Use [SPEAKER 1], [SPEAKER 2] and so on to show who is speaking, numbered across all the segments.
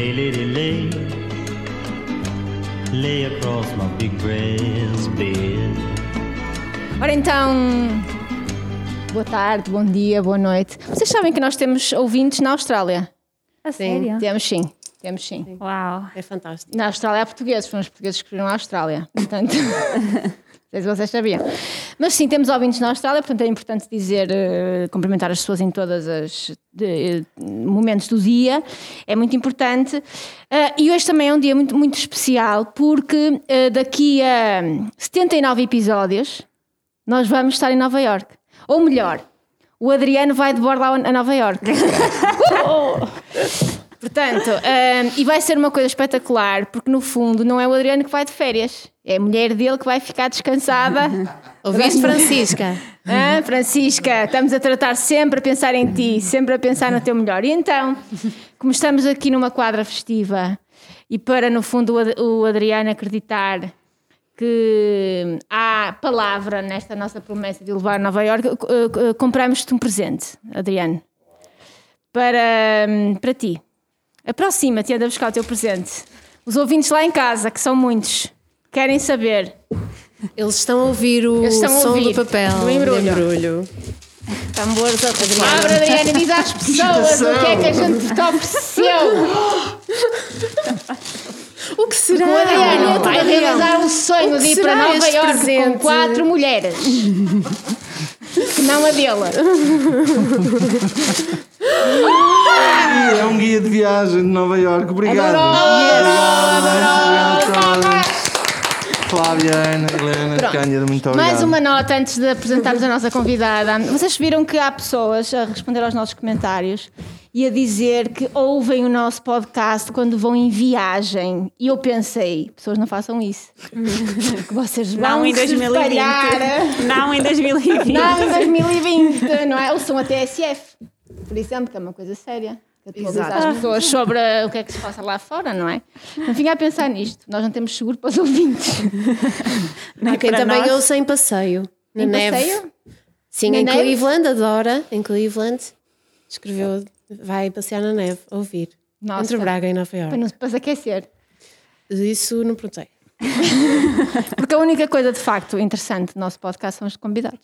[SPEAKER 1] Lay, lady, lay. Lay across my big breast bed.
[SPEAKER 2] Ora então, boa tarde, bom dia, boa noite. Vocês sabem que nós temos ouvintes na Austrália?
[SPEAKER 3] A sério?
[SPEAKER 2] Temos sim, temos sim.
[SPEAKER 3] Uau.
[SPEAKER 4] É fantástico.
[SPEAKER 2] Na Austrália há portugueses, foram os portugueses que escreveram a Austrália. Portanto, sei se vocês sabiam. Mas sim, temos ouvintes na Austrália, portanto é importante dizer, eh, cumprimentar as pessoas em todos os momentos do dia, é muito importante. Eh, e hoje também é um dia muito, muito especial, porque eh, daqui a 79 episódios nós vamos estar em Nova York. Ou melhor, o Adriano vai de bordo a Nova York. Portanto, hum, e vai ser uma coisa espetacular, porque no fundo não é o Adriano que vai de férias, é a mulher dele que vai ficar descansada.
[SPEAKER 4] Ouviste, Francisca?
[SPEAKER 2] Ah, Francisca, estamos a tratar sempre a pensar em ti, sempre a pensar no teu melhor. E então, como estamos aqui numa quadra festiva e para no fundo o Adriano acreditar que há palavra nesta nossa promessa de levar a Nova Iorque, eh, eh, compramos-te um presente, Adriano, para, hum, para ti. Aproxima-te e anda buscar o teu presente. Os ouvintes lá em casa, que são muitos, querem saber.
[SPEAKER 4] Eles estão a ouvir o
[SPEAKER 2] a
[SPEAKER 4] som
[SPEAKER 2] ouvir
[SPEAKER 4] do papel.
[SPEAKER 2] do embrulho.
[SPEAKER 4] do embrulho.
[SPEAKER 2] Tambores a Abre, Adriana, diz às pessoas o que é que a gente te ofereceu.
[SPEAKER 4] O que será?
[SPEAKER 2] O Adriano vai realizar o sonho de ir para Nova Iorque com
[SPEAKER 4] presente?
[SPEAKER 2] quatro mulheres. Que não a dele.
[SPEAKER 5] É um guia de viagem de Nova Iorque. Obrigado.
[SPEAKER 2] Adorou,
[SPEAKER 5] Obrigado a todos. Ana, Helena, muito obrigado.
[SPEAKER 2] Mais uma nota antes de apresentarmos a nossa convidada. Vocês viram que há pessoas a responder aos nossos comentários e a dizer que ouvem o nosso podcast quando vão em viagem. E eu pensei, pessoas não façam isso. Que vocês vão
[SPEAKER 3] Não em
[SPEAKER 2] se
[SPEAKER 3] 2020.
[SPEAKER 2] espalhar.
[SPEAKER 3] Não em 2020.
[SPEAKER 2] Não, em 2020, não é? Ou são a TSF, por exemplo, que é uma coisa séria. Que Atualiza
[SPEAKER 4] Exato.
[SPEAKER 2] as pessoas sobre o que é que se passa lá fora, não é? Não vinha a pensar nisto. Nós não temos seguro para os ouvintes.
[SPEAKER 3] Nem
[SPEAKER 4] Há quem
[SPEAKER 3] para
[SPEAKER 4] também
[SPEAKER 3] nós.
[SPEAKER 4] ouça em passeio. Na
[SPEAKER 2] Em
[SPEAKER 4] neve.
[SPEAKER 2] passeio?
[SPEAKER 4] Sim,
[SPEAKER 2] Na
[SPEAKER 4] em
[SPEAKER 2] neve?
[SPEAKER 4] Cleveland, adora. Em Cleveland. Escreveu, vai passear na neve, ouvir.
[SPEAKER 2] Nossa.
[SPEAKER 4] Entre Braga e Nova
[SPEAKER 2] Para,
[SPEAKER 4] Iorque.
[SPEAKER 2] nos, para se aquecer.
[SPEAKER 4] Isso não perguntei.
[SPEAKER 2] Porque a única coisa de facto interessante do nosso podcast são os convidados.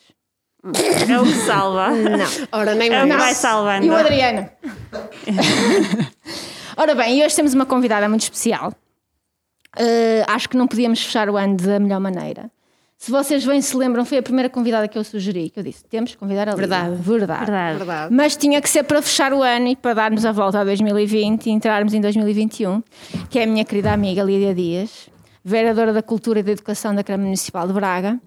[SPEAKER 3] É o que salva.
[SPEAKER 2] Não.
[SPEAKER 4] Ora, nem
[SPEAKER 3] É o que
[SPEAKER 4] mais.
[SPEAKER 3] vai salvando.
[SPEAKER 2] E o Adriano? Ora bem, e hoje temos uma convidada muito especial. Uh, acho que não podíamos fechar o ano da melhor maneira. Se vocês bem se lembram, foi a primeira convidada que eu sugeri, que eu disse, temos que convidar a Lídia.
[SPEAKER 4] Verdade.
[SPEAKER 2] Verdade.
[SPEAKER 3] Verdade.
[SPEAKER 4] Verdade.
[SPEAKER 2] Mas tinha que ser para fechar o ano e para darmos a volta a 2020 e entrarmos em 2021, que é a minha querida amiga Lídia Dias, vereadora da Cultura e da Educação da Câmara Municipal de Braga,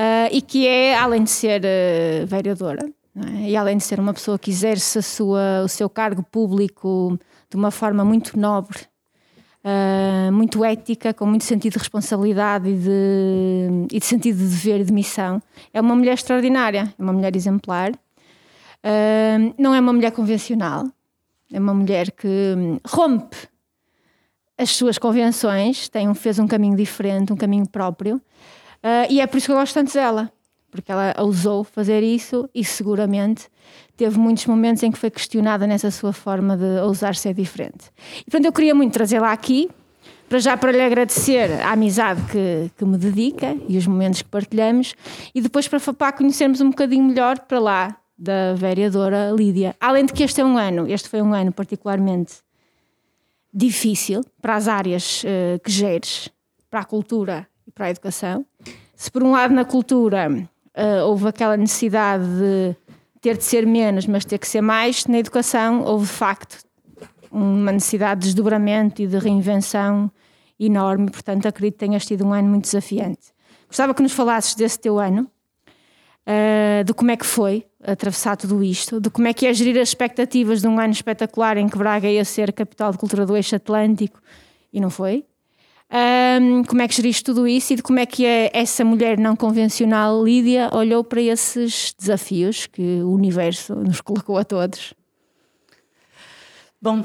[SPEAKER 2] ah, e que é, além de ser ah, vereadora, é? e além de ser uma pessoa que exerce sua, o seu cargo público de uma forma muito nobre, ah, muito ética, com muito sentido de responsabilidade e de, e de sentido de dever e de missão. É uma mulher extraordinária, é uma mulher exemplar. Ah, não é uma mulher convencional, é uma mulher que rompe as suas convenções, tem um, fez um caminho diferente, um caminho próprio, Ah, e é por isso que eu gosto tanto dela, porque ela ousou fazer isso e seguramente teve muitos momentos em que foi questionada nessa sua forma de ousar ser diferente. E portanto eu queria muito trazê-la aqui, para já para lhe agradecer a amizade que, que me dedica e os momentos que partilhamos, e depois para, para conhecermos um bocadinho melhor para lá da vereadora Lídia. Além de que este é um ano, este foi um ano particularmente difícil para as áreas eh, que geres, para a cultura e para a educação. Se por um lado na cultura eh, houve aquela necessidade de ter de ser menos, mas ter que ser mais, na educação houve de facto uma necessidade de desdobramento e de reinvenção enorme, portanto acredito que tenhas tido um ano muito desafiante. Gostava que nos falasses desse teu ano, uh, de como é que foi atravessar tudo isto, de como é que é gerir as expectativas de um ano espetacular em que Braga ia ser capital de cultura do eixo atlântico e não foi. Um, como é que geriste tudo isso e de como é que é essa mulher não convencional, Lídia, olhou para esses desafios que o universo nos colocou a todos?
[SPEAKER 6] Bom,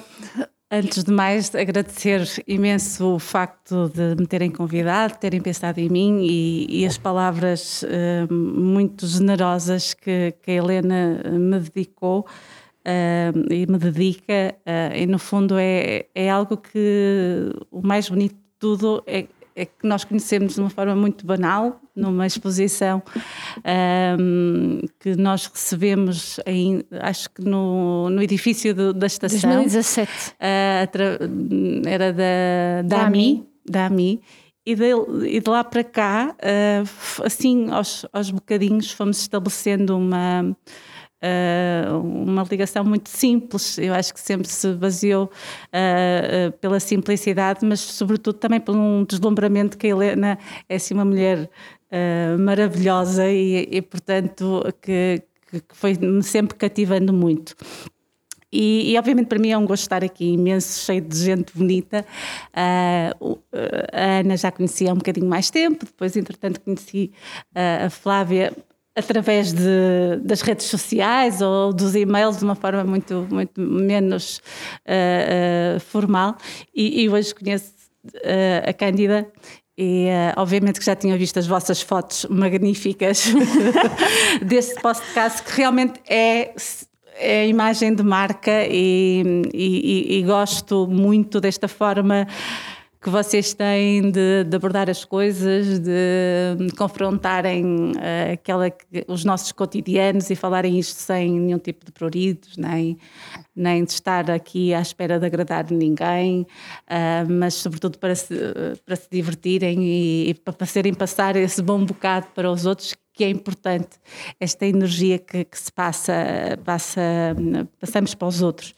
[SPEAKER 6] antes de mais, agradecer imenso o facto de me terem convidado, terem pensado em mim e, e as palavras eh, muito generosas que, que a Helena me dedicou. ah, e me dedica, ah, e no fundo é, é algo que o mais bonito tudo é, é que nós conhecemos de uma forma muito banal, numa exposição ahm, que nós recebemos, em, acho que no, no edifício do- da estação.
[SPEAKER 2] 2017.
[SPEAKER 6] Ah, atra- era da, da,
[SPEAKER 2] Da
[SPEAKER 6] AMI,
[SPEAKER 2] AMI.
[SPEAKER 6] da AMI, e de, e de lá para cá, ah, f- assim, aos, aos bocadinhos, fomos estabelecendo uma, uma ligação muito simples. Eu acho que sempre se baseou ah, pela simplicidade, mas sobretudo também por um deslumbramento que a Helena é assim uma mulher ah, maravilhosa e, e, portanto, que, que foi-me sempre cativando muito. E, e, obviamente para mim é um gosto estar aqui imenso, cheio de gente bonita. O- a Ana já conhecia há um bocadinho mais tempo, depois, entretanto, conheci ah, a Flávia através de, das redes sociais ou dos e-mails de uma forma muito, muito menos ah, ah, formal. E, e hoje conheço ah, a Cândida. E obviamente que já tinha visto as vossas fotos magníficas desse podcast, que realmente é é imagem de marca e- e- e gosto muito desta forma que vocês têm de, de abordar as coisas, de confrontarem eh, aquela, que- os nossos cotidianos e falarem isto sem nenhum tipo de pruridos, nem, nem de estar aqui à espera de agradar ninguém, ah, mas sobretudo para se, para se divertirem e, e para fazerem passar esse bom bocado para os outros que é importante esta energia que, que se passa, passa, passamos para os outros.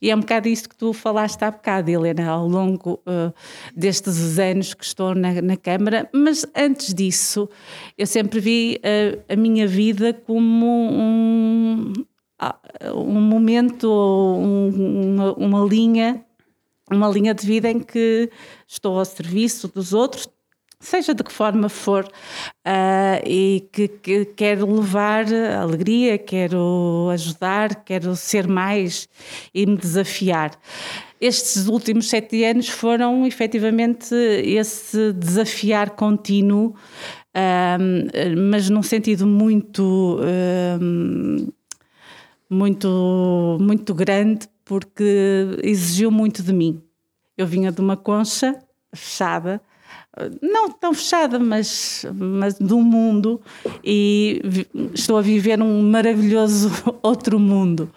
[SPEAKER 6] E é um bocado isso que tu falaste há bocado, Helena, ao longo uh, destes anos que estou na, na Câmara, mas antes disso, eu sempre vi uh, a minha vida como um, um momento, um, uma, uma linha uma linha de vida em que estou ao serviço dos outros, seja de que forma for, ah, e que, que quero levar alegria, quero ajudar, quero ser mais e me desafiar. Estes últimos sete anos foram efetivamente esse desafiar contínuo, ah, mas num sentido muito. ah, muito, muito grande porque exigiu muito de mim. Eu vinha de uma concha fechada, não tão fechada, mas, mas um mundo e estou a viver um maravilhoso outro mundo.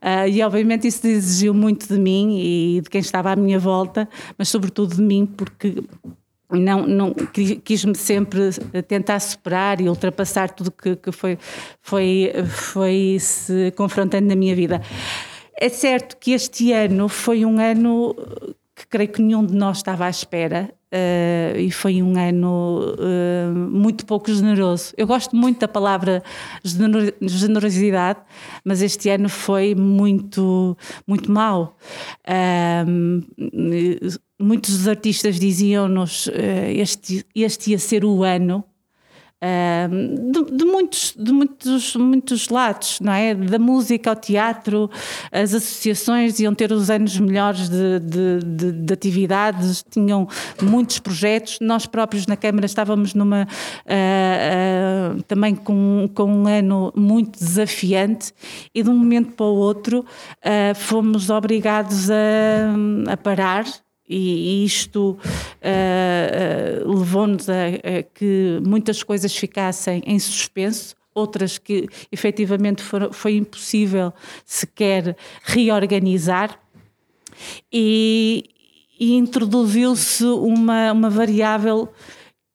[SPEAKER 6] Ah, e obviamente isso exigiu muito de mim e de quem estava à minha volta, mas sobretudo de mim, porque não, não qui- quis-me sempre tentar superar e ultrapassar tudo que, que foi, foi, foi se confrontando na minha vida. É certo que este ano foi um ano que creio que nenhum de nós estava à espera. Eh, e foi um ano eh, muito pouco generoso. Eu gosto muito da palavra genero- generosidade, mas este ano foi muito, muito mau. Ahm, muitos dos artistas diziam-nos eh, este, este ia ser o ano de, de muitos, de muitos, muitos lados, não é? Da música ao teatro, as associações iam ter os anos melhores de, de, de- de atividades, tinham muitos projetos. Nós próprios na Câmara estávamos numa ah, ah, também com, com um ano muito desafiante e de um momento para o outro ah, fomos obrigados a, a parar e isto ah, ah, levou-nos a, a que muitas coisas ficassem em suspenso, outras que efetivamente foram, foi impossível sequer reorganizar. E, e introduziu-se uma, uma variável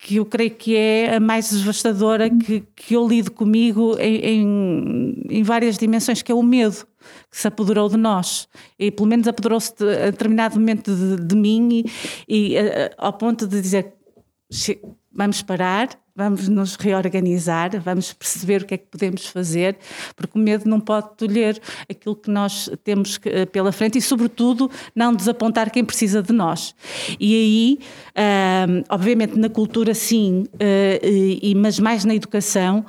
[SPEAKER 6] que eu creio que é a mais devastadora que, que eu lido comigo em, em, em várias dimensões, que é o medo que se apoderou de nós. E pelo menos apoderou-se de- a determinado momento de, de mim e, e, eh, ao ponto de dizer "Che- vamos parar, vamos nos reorganizar, vamos perceber o que é que podemos fazer, porque o medo não pode tolher aquilo que nós temos eh, pela frente e, sobretudo, não desapontar quem precisa de nós. E aí, ahm, obviamente, na cultura, sim, eh, mas mais na educação,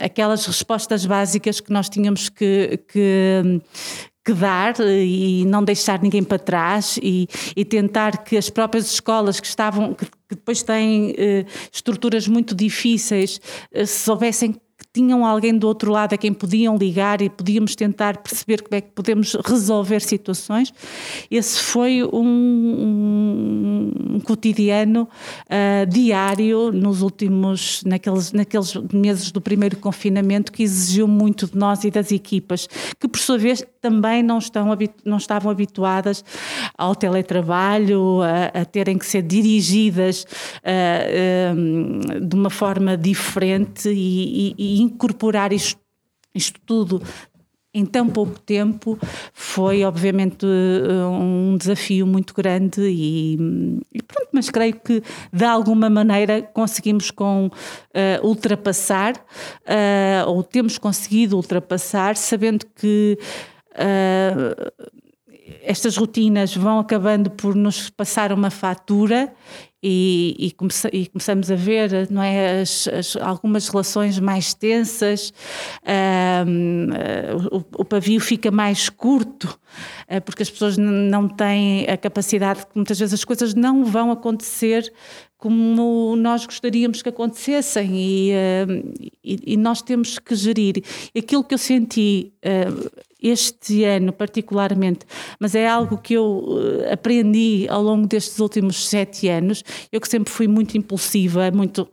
[SPEAKER 6] aquelas respostas básicas que nós tínhamos que- que que dar eh, e não deixar ninguém para trás e, e tentar que as próprias escolas que estavam que, que depois têm eh, estruturas muito difíceis eh, soubessem que tinham alguém do outro lado a quem podiam ligar e podíamos tentar perceber como é que podemos resolver situações. Esse foi um, um, um cotidiano uh, diário nos últimos, naqueles, naqueles meses do primeiro confinamento que exigiu muito de nós e das equipas, que por sua vez também não, estão, não estavam habituadas ao teletrabalho, a, a terem que ser dirigidas uh, um, de uma forma diferente e, e, e incorporar isto, isto tudo em tão pouco tempo foi obviamente um desafio muito grande e, e pronto, mas creio que de alguma maneira conseguimos com uh, ultrapassar uh, ou temos conseguido ultrapassar sabendo que uh, estas rotinas vão acabando por nos passar uma fatura e, e, comece, e, começamos a ver não é, as, as, algumas relações mais tensas, um, o, o, pavio fica mais curto, uh, porque as pessoas não têm a capacidade, muitas vezes as coisas não vão acontecer como nós gostaríamos que acontecessem e, uh, e, e, nós temos que gerir. Aquilo que eu senti uh, este ano particularmente, mas é algo que eu uh, aprendi ao longo destes últimos sete anos, eu que sempre fui muito impulsiva, muito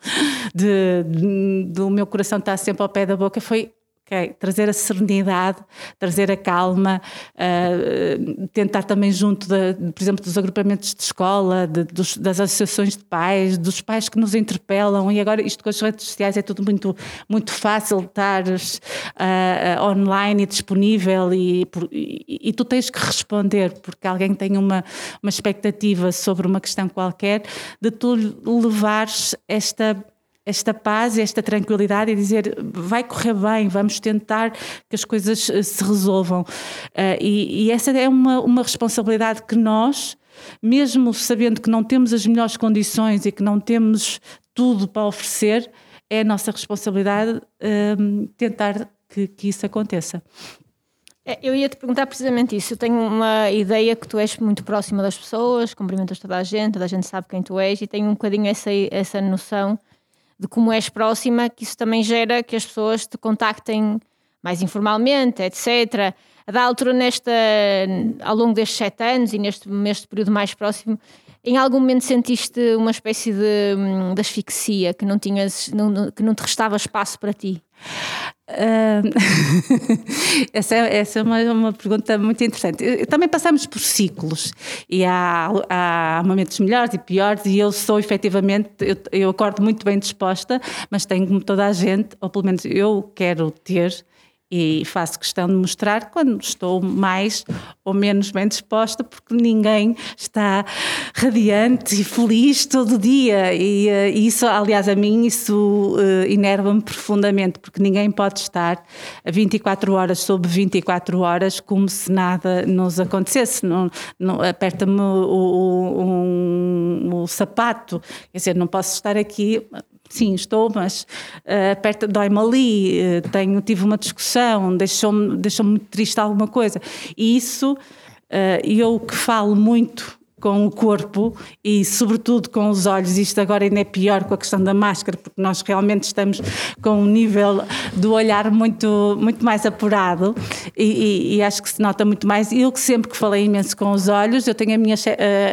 [SPEAKER 6] de, de, do meu coração estar sempre ao pé da boca, foi Okay. Trazer a serenidade, trazer a calma, uh, tentar também junto, de, por exemplo, dos agrupamentos de escola, de, dos, das associações de pais, dos pais que nos interpelam, e agora isto com as redes sociais é tudo muito, muito fácil estar uh, online e disponível e, e, e, tu tens que responder porque alguém tem uma, uma expectativa sobre uma questão qualquer, de tu levares esta esta paz, esta tranquilidade e dizer vai correr bem, vamos tentar que as coisas eh, se resolvam. Uh, e, e, essa é uma, uma responsabilidade que nós, mesmo sabendo que não temos as melhores condições e que não temos tudo para oferecer, é a nossa responsabilidade uh, tentar que, que isso aconteça.
[SPEAKER 2] É, eu ia te perguntar precisamente isso. Eu tenho uma ideia que tu és muito próxima das pessoas, cumprimentas toda a gente, toda a gente sabe quem tu és e tenho um bocadinho essa, essa noção de como és próxima, que isso também gera que as pessoas te contactem mais informalmente, etc. A da altura, nesta, ao longo destes sete anos e neste, neste período mais próximo, em algum momento sentiste uma espécie de, hum, de asfixia, que não, tinhas, não, que não te restava espaço para ti?
[SPEAKER 6] Uh, essa é, essa é uma, uma pergunta muito interessante. Também passamos por ciclos e há, há momentos melhores e piores, e eu sou efetivamente, eu, eu acordo muito bem disposta, mas tenho como toda a gente, ou pelo menos eu quero ter e faço questão de mostrar quando estou mais ou menos bem disposta, porque ninguém está radiante e feliz todo dia. E uh, isso, aliás, a mim, isso uh, enerva-me profundamente, porque ninguém pode estar 24 horas sobre 24 horas como se nada nos acontecesse. Não, não, Aperta-me o, o, um, o sapato, quer dizer, não posso estar aqui sim, estou, mas uh, perto, dói-me ali, uh, tenho, tive uma discussão, deixou-me deixou muito triste alguma coisa. E isso, uh, eu que falo muito com o corpo e, sobretudo, com os olhos. Isto agora ainda é pior com a questão da máscara, porque nós realmente estamos com um nível do olhar muito, muito mais apurado e, e, e acho que se nota muito mais. Eu que sempre que falei imenso com os olhos, eu tenho a minha,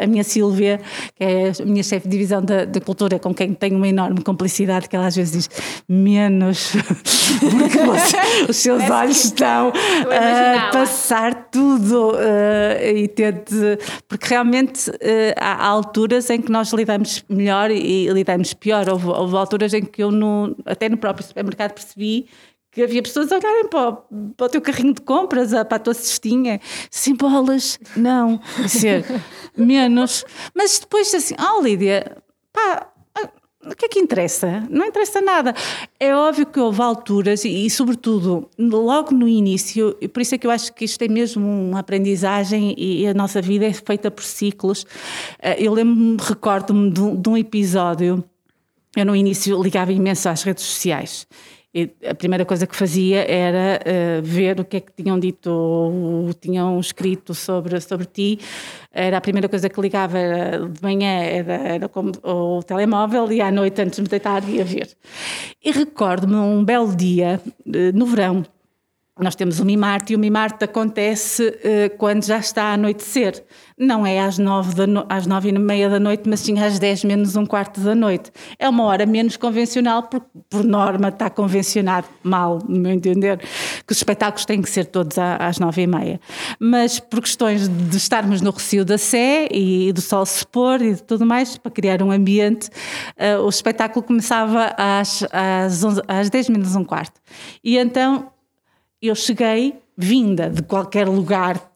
[SPEAKER 6] a minha Sílvia, que é a minha chefe de divisão da, da cultura, com quem tenho uma enorme complicidade, que ela às vezes diz menos, porque você, os seus olhos estão a passar tudo uh, e tente, porque realmente uh, há alturas em que nós lidamos melhor e, lidamos pior. Houve, houve, alturas em que eu, no, até no próprio supermercado, percebi que havia pessoas a olharem para o, para o teu carrinho de compras, para a tua cestinha, sem bolas, não, ser menos. Mas depois assim, oh Lídia, pá, o que é que interessa? Não interessa nada. É óbvio que houve alturas, e, e, sobretudo logo no início, e por isso é que eu acho que isto é mesmo uma aprendizagem e, e a nossa vida é feita por ciclos. Eh, eu lembro-me, recordo-me de, de um episódio, eu no início ligava imenso às redes sociais E a primeira coisa que fazia era eh, ver o que é que tinham dito ou tinham escrito sobre, sobre ti. Era a primeira coisa que ligava era, de manhã, era, era como o telemóvel e à noite, antes de me deitar, ia ver. E recordo-me um belo dia, eh, no verão, nós temos o Mimarte e o Mimarte acontece eh, quando já está a anoitecer. Não é às nove, da no... às nove e meia da noite, mas sim às dez menos um quarto da noite. É uma hora menos convencional, porque por norma está convencionado mal, no meu entender, que os espetáculos têm que ser todos às nove e meia. Mas por questões de estarmos no Recio da Sé e do sol se pôr e de tudo mais, para criar um ambiente, eh, o espetáculo começava às, às, 11, às dez menos um quarto. E então eu cheguei vinda de qualquer lugar,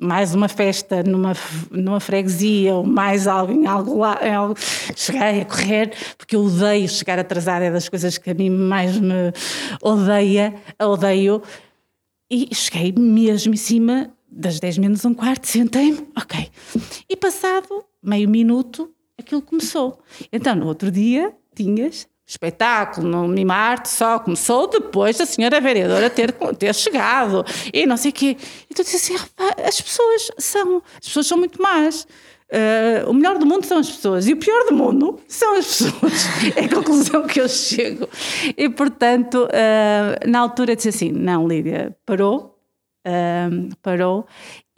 [SPEAKER 6] mais uma festa numa, numa freguesia ou mais algo em algo lá, em algo, cheguei a correr, porque eu odeio chegar atrasada, é das coisas que a mim mais me odeia, odeio, e cheguei mesmo em cima das 10 menos um quarto, sentei-me, ok. E passado meio minuto, aquilo começou. Então, no outro dia, tinhas espetáculo no Mimarte só começou depois da senhora vereadora ter, ter chegado e não sei o quê. E tu dizes assim, as pessoas são, as pessoas são muito más. Uh, o melhor do mundo são as pessoas e o pior do mundo são as pessoas. é a conclusão que eu chego. E portanto, uh, na altura disse assim: não, Lídia, parou, uh, parou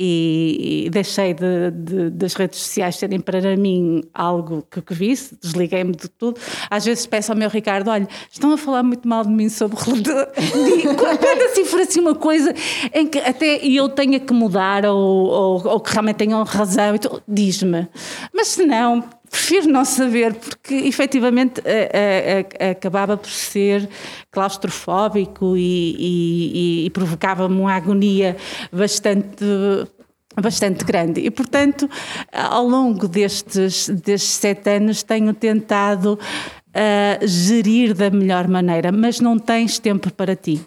[SPEAKER 6] e, deixei de, de, das redes sociais serem para mim algo que, que visse, desliguei-me de tudo. Às vezes peço ao meu Ricardo: olha, estão a falar muito mal de mim sobre quando assim for assim uma coisa em que até eu tenha que mudar ou, ou, ou que realmente tenham razão, então, diz-me. Mas se não, prefiro não saber, porque efetivamente a, a, a, acabava por ser claustrofóbico e, e, e provocava-me uma agonia bastante bastante grande e portanto ao longo destes, destes sete anos tenho tentado uh, gerir da melhor maneira mas não tens tempo para ti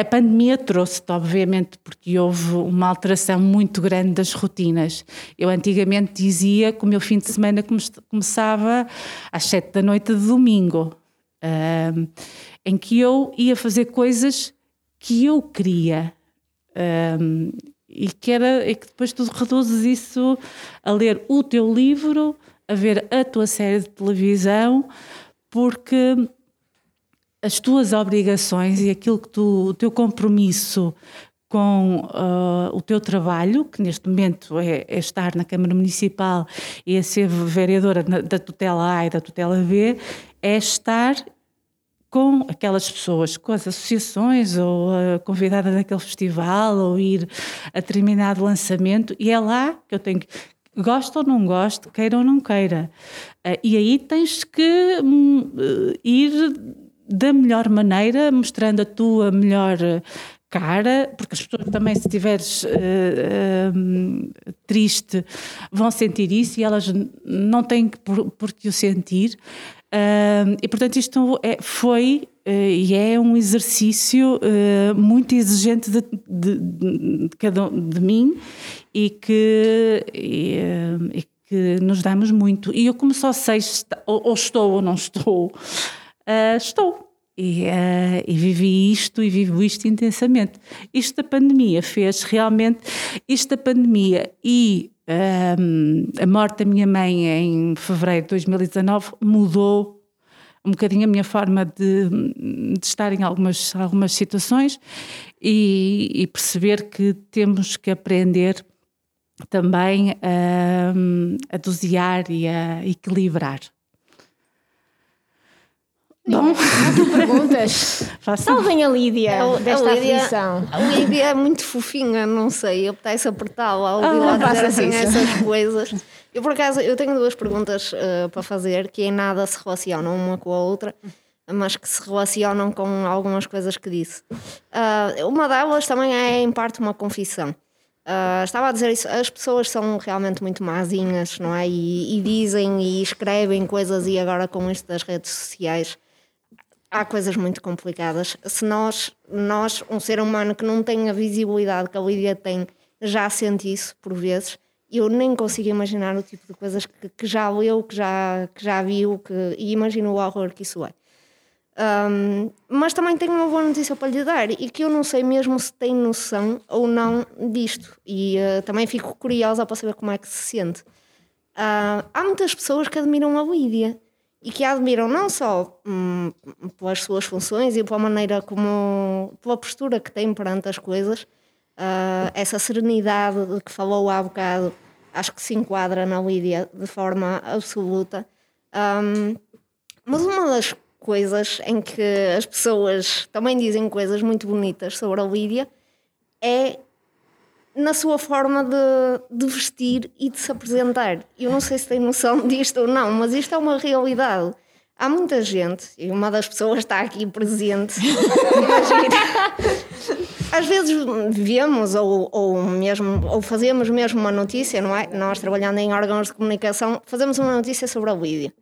[SPEAKER 6] a pandemia trouxe-te, obviamente, porque houve uma alteração muito grande das rotinas. Eu antigamente dizia que o meu fim de semana começava às sete da noite de domingo, em que eu ia fazer coisas que eu queria. E que, era, e que depois tu reduzes isso a ler o teu livro, a ver a tua série de televisão, porque as tuas obrigações e aquilo que tu, o teu compromisso com uh, o teu trabalho, que neste momento é, é, estar na Câmara Municipal e é ser vereadora da tutela A e da tutela B, é estar com aquelas pessoas, com as associações, ou uh, convidada daquele festival, ou ir a determinado lançamento, e é lá que eu tenho que. Gosto ou não gosto, queira ou não queira. Uh, e aí tens que um, ir da melhor maneira, mostrando a tua melhor cara, porque as pessoas também, se estiveres uh, triste, vão sentir isso e elas não têm por, por que o sentir. Uh, e portanto, isto é, foi e é um exercício muito exigente de, de, de, cada de mim e que. E, e que nos damos muito. E eu, como só sei ou, ou estou ou não estou, uh, estou. E, uh, e, vivi isto e vivo isto intensamente. Isto da pandemia fez realmente, isto da pandemia e um, a morte da minha mãe em fevereiro de 2019 mudou um bocadinho a minha forma de, de estar em algumas, algumas situações e, e perceber que temos que aprender também a, a dosear e a equilibrar.
[SPEAKER 2] Bom, perguntas. Salvem a Lídia a, desta a Lídia, aflição.
[SPEAKER 3] A Lídia é muito fofinha, não sei, apetece apertá-la ao ah, dizer assim essas coisas. Eu, por acaso, eu tenho duas perguntas uh, para fazer que em nada se relacionam uma com a outra, mas que se relacionam com algumas coisas que disse. Uh, uma delas também é, em parte, uma confissão. Uh, estava a dizer isso, as pessoas são realmente muito mazinhas, não é? E, e, dizem e escrevem coisas, e agora com isto das redes sociais, há coisas muito complicadas. Se nós, nós, um ser humano que não tem a visibilidade que a Lídia tem, já sente isso por vezes, eu nem consigo imaginar o tipo de coisas que, que já leu, que já, que já viu, que, e imagino o horror que isso é. Um, mas também tenho uma boa notícia para lhe dar e que eu não sei mesmo se tem noção ou não disto. E uh, também fico curiosa para saber como é que se sente. Uh, há muitas pessoas que admiram a Lídia e que a admiram não só hum, pelas suas funções e pela maneira como. pela postura que tem perante as coisas, uh, essa serenidade de que falou há bocado, acho que se enquadra na Lídia de forma absoluta. Um, mas uma das coisas em que as pessoas também dizem coisas muito bonitas sobre a Lídia é na sua forma de, de, vestir e de se apresentar. Eu não sei se tem noção disto ou não, mas isto é uma realidade. Há muita gente, e uma das pessoas está aqui presente, às vezes vemos ou, ou, mesmo, ou fazemos mesmo uma notícia, não é? Nós trabalhando em órgãos de comunicação, fazemos uma notícia sobre a Lídia.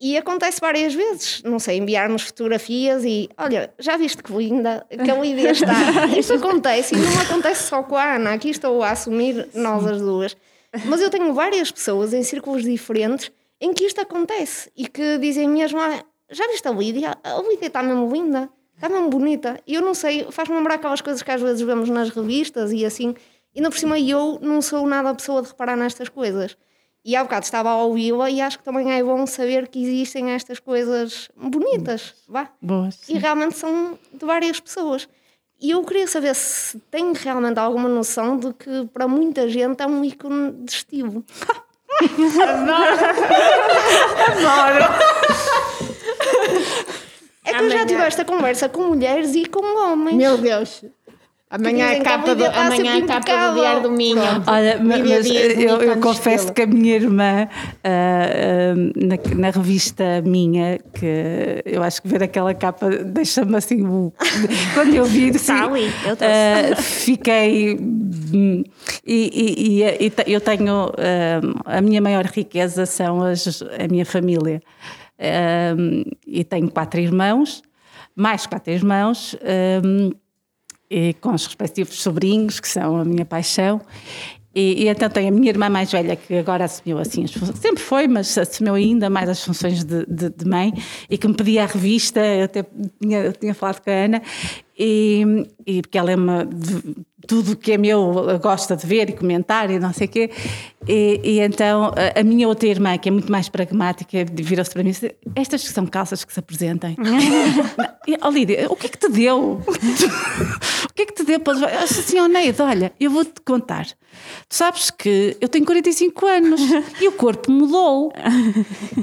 [SPEAKER 3] E acontece várias vezes, não sei, enviarmos fotografias e olha, já viste que linda, que a Lídia está. Isto acontece e não acontece só com a Ana, aqui estou a assumir nós as duas. Mas eu tenho várias pessoas em círculos diferentes em que isto acontece e que dizem mesmo: ah, já viste a Lídia? A Lídia está mesmo linda, está mesmo bonita. E eu não sei, faz-me lembrar aquelas coisas que às vezes vemos nas revistas e assim. E ainda por cima eu não sou nada a pessoa de reparar nestas coisas. E há bocado estava a ouvi-la e acho que também é bom saber que existem estas coisas bonitas, vá.
[SPEAKER 6] Boas.
[SPEAKER 3] E realmente são de várias pessoas. E eu queria saber se tem realmente alguma noção de que para muita gente é um ícone de estilo.
[SPEAKER 6] Adoro! Adoro!
[SPEAKER 3] É que eu já tive esta conversa com mulheres e com homens.
[SPEAKER 2] Meu Deus! Amanhã a capa, do, amanhã a capa do Diário do Minho.
[SPEAKER 6] Olha, mas eu, eu confesso que a minha irmã, uh, uh, na, na, revista minha, que eu acho que ver aquela capa deixa-me assim. quando eu vi, assim, uh, fiquei. Hum, e, e, e, eu tenho. a minha maior riqueza são as, a minha família. e tenho quatro irmãos, mais quatro irmãos e com os respectivos sobrinhos, que são a minha paixão. E, e, então tenho a minha irmã mais velha que agora assumiu assim as funções, sempre foi, mas assumiu ainda mais as funções de, de, de mãe e que me pedia a revista, eu até tinha, eu tinha falado com a Ana, e, e porque ela é uma. Tudo que é meu gosta de ver e comentar e não sei o quê. E, e então a, minha outra irmã, que é muito mais pragmática, virou-se para mim e disse: Estas são calças que se apresentem. oh, Lídia, o que é que te deu? o que é que te deu? Eu disse assim, oh, Neide, olha, eu vou-te contar. Tu sabes que eu tenho 45 anos e o corpo mudou.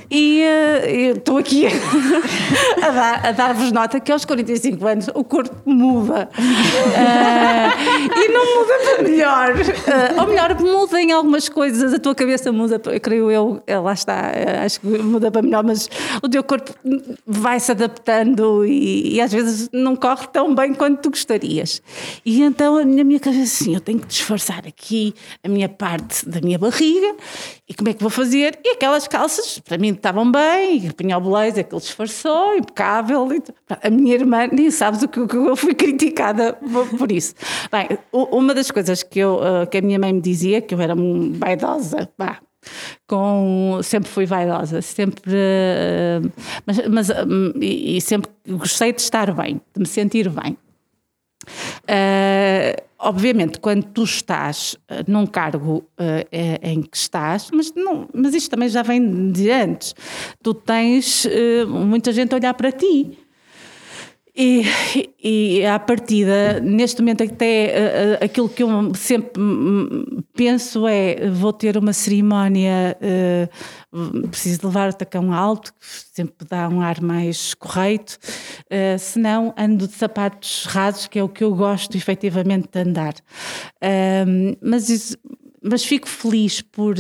[SPEAKER 6] E uh, estou aqui a, dar, a dar-vos nota que aos 45 anos o corpo muda. Uh, e não muda para melhor. Uh, ou melhor, muda em algumas coisas, a tua cabeça muda, creio eu, lá está, acho que muda para melhor, mas o teu corpo vai se adaptando e, e às vezes não corre tão bem quanto tu gostarias. E então na minha cabeça assim, eu tenho que disfarçar aqui a minha parte da minha barriga e como é que vou fazer? E aquelas calças, para mim estavam bem, e punha o blazer, aquele disfarçou, impecável. A minha irmã, nem sabes o que eu fui criticada por isso. Bem, uma das coisas que, eu, eh, que a minha mãe me dizia, que eu era vaidosa, pá, com sempre fui vaidosa sempre eh, mas, mas e, sempre gostei de estar bem de me sentir bem uh, obviamente, quando tu estás uh, num cargo uh, em que estás, mas, não, mas isto também já vem de antes, tu tens muita gente a olhar para ti. E, e à partida, neste momento, até uh, aquilo que eu sempre penso é: vou ter uma cerimónia, uh, preciso levar o tacão alto, que sempre dá um ar mais correto, uh, senão ando de sapatos rasos, que é o que eu gosto efetivamente de andar. Mas, mas fico feliz por,